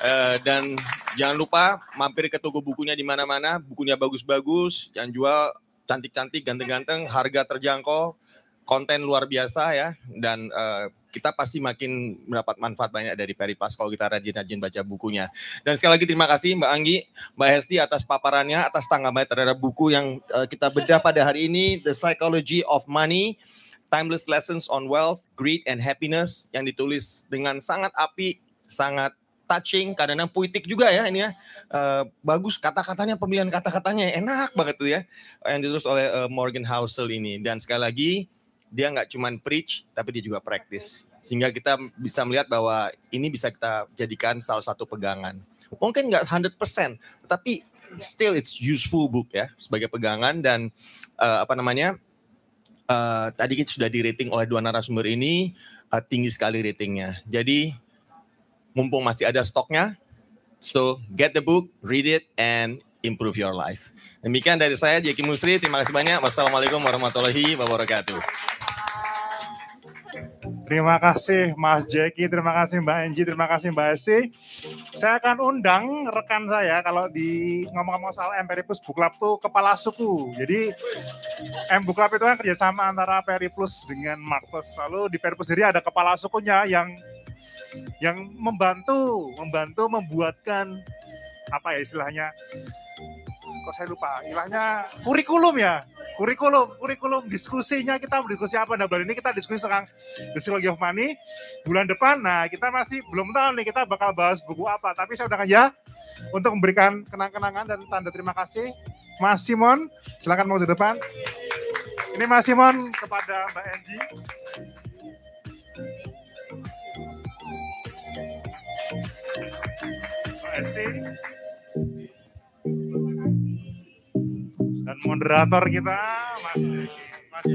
Uh, dan jangan lupa mampir ke toko bukunya di mana-mana, bukunya bagus-bagus, yang jual cantik-cantik, ganteng-ganteng, harga terjangkau, konten luar biasa ya, dan uh, kita pasti makin mendapat manfaat banyak dari Peripas kalau kita rajin-rajin baca bukunya. Dan sekali lagi terima kasih Mbak Anggi, Mbak Hesti atas paparannya, atas tanggapan terhadap buku yang uh, kita bedah pada hari ini, The Psychology of Money, Timeless Lessons on Wealth, Greed and Happiness, yang ditulis dengan sangat api, sangat touching, kadang-kadang puitik juga ya ini ya. Uh, bagus kata-katanya, pemilihan kata-katanya enak banget tuh ya. Yang ditulis oleh uh, Morgan Housel ini. Dan sekali lagi, dia nggak cuma preach, tapi dia juga practice. Sehingga kita bisa melihat bahwa ini bisa kita jadikan salah satu pegangan. Mungkin nggak 100%, tetapi still it's useful book ya sebagai pegangan dan uh, apa namanya uh, tadi kita sudah di rating oleh dua narasumber ini uh, tinggi sekali ratingnya. Jadi mumpung masih ada stoknya. So get the book, read it, and improve your life. Demikian dari saya Jeki Musri. Terima kasih banyak. Wassalamualaikum warahmatullahi wabarakatuh. Terima kasih Mas Jeki, terima kasih Mbak Enji, terima kasih Mbak Esti. Saya akan undang rekan saya kalau di ngomong-ngomong soal Empiripus Book Club tuh kepala suku. Jadi M Book itu kan kerjasama antara Periplus dengan Marcus. Lalu di Periplus sendiri ada kepala sukunya yang yang membantu membantu membuatkan apa ya istilahnya kok saya lupa istilahnya kurikulum ya kurikulum kurikulum diskusinya kita diskusi apa. Nah bulan ini kita diskusi tentang Psychology of Money. Bulan depan nah kita masih belum tahu nih kita bakal bahas buku apa. Tapi saya udah ya untuk memberikan kenang-kenangan dan tanda terima kasih. Mas Simon silakan mau di depan. Ini Mas Simon kepada Mbak Angie Este moderator kita, Mas. Mas.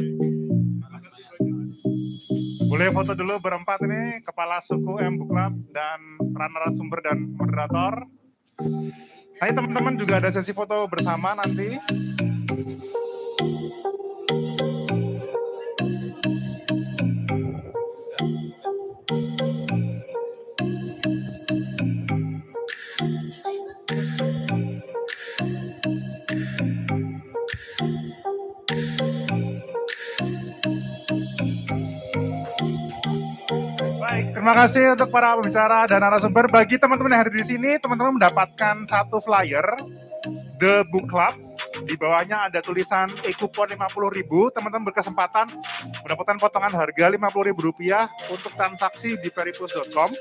Boleh foto dulu berempat ini, Kepala Suku M Club dan sumber dan moderator. Nanti teman-teman juga ada sesi foto bersama nanti. Terima kasih untuk para pembicara dan narasumber. Bagi teman-teman yang hadir di sini, teman-teman mendapatkan satu flyer The Book Club. Di bawahnya ada tulisan e-kupon 50.000. Teman-teman berkesempatan mendapatkan potongan harga Rp50.000 untuk transaksi di periplus.com.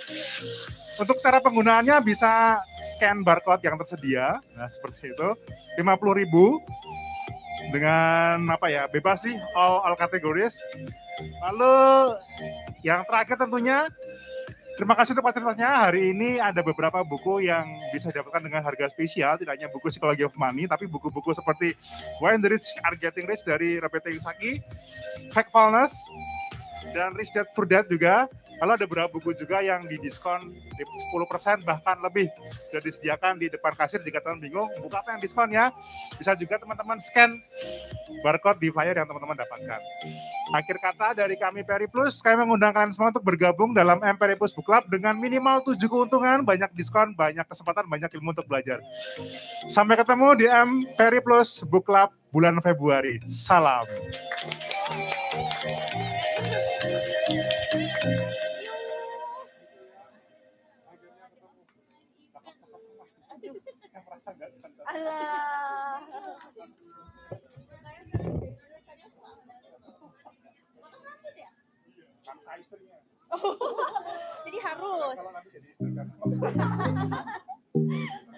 Untuk cara penggunaannya bisa scan barcode yang tersedia. Nah, seperti itu. 50.000 dengan apa ya? Bebas sih all, all categories. Lalu yang terakhir tentunya Terima kasih untuk fasilitasnya. Hari ini ada beberapa buku yang bisa didapatkan dengan harga spesial, tidak hanya buku Psychology of Money, tapi buku-buku seperti When the Rich Are Getting Rich dari Robert Kiyosaki, Factfulness, dan Rich Dad Poor Dad juga. Lalu ada beberapa buku juga yang didiskon di 10% bahkan lebih sudah disediakan di depan kasir jika teman bingung buka apa yang diskon ya. Bisa juga teman-teman scan barcode di flyer yang teman-teman dapatkan. Akhir kata dari kami Peri Plus, kami mengundang kalian semua untuk bergabung dalam M Peri Plus Book Club dengan minimal 7 keuntungan, banyak diskon, banyak kesempatan, banyak ilmu untuk belajar. Sampai ketemu di M Peri Plus Book Club bulan Februari. Salam. Alah. Oh, jadi harus.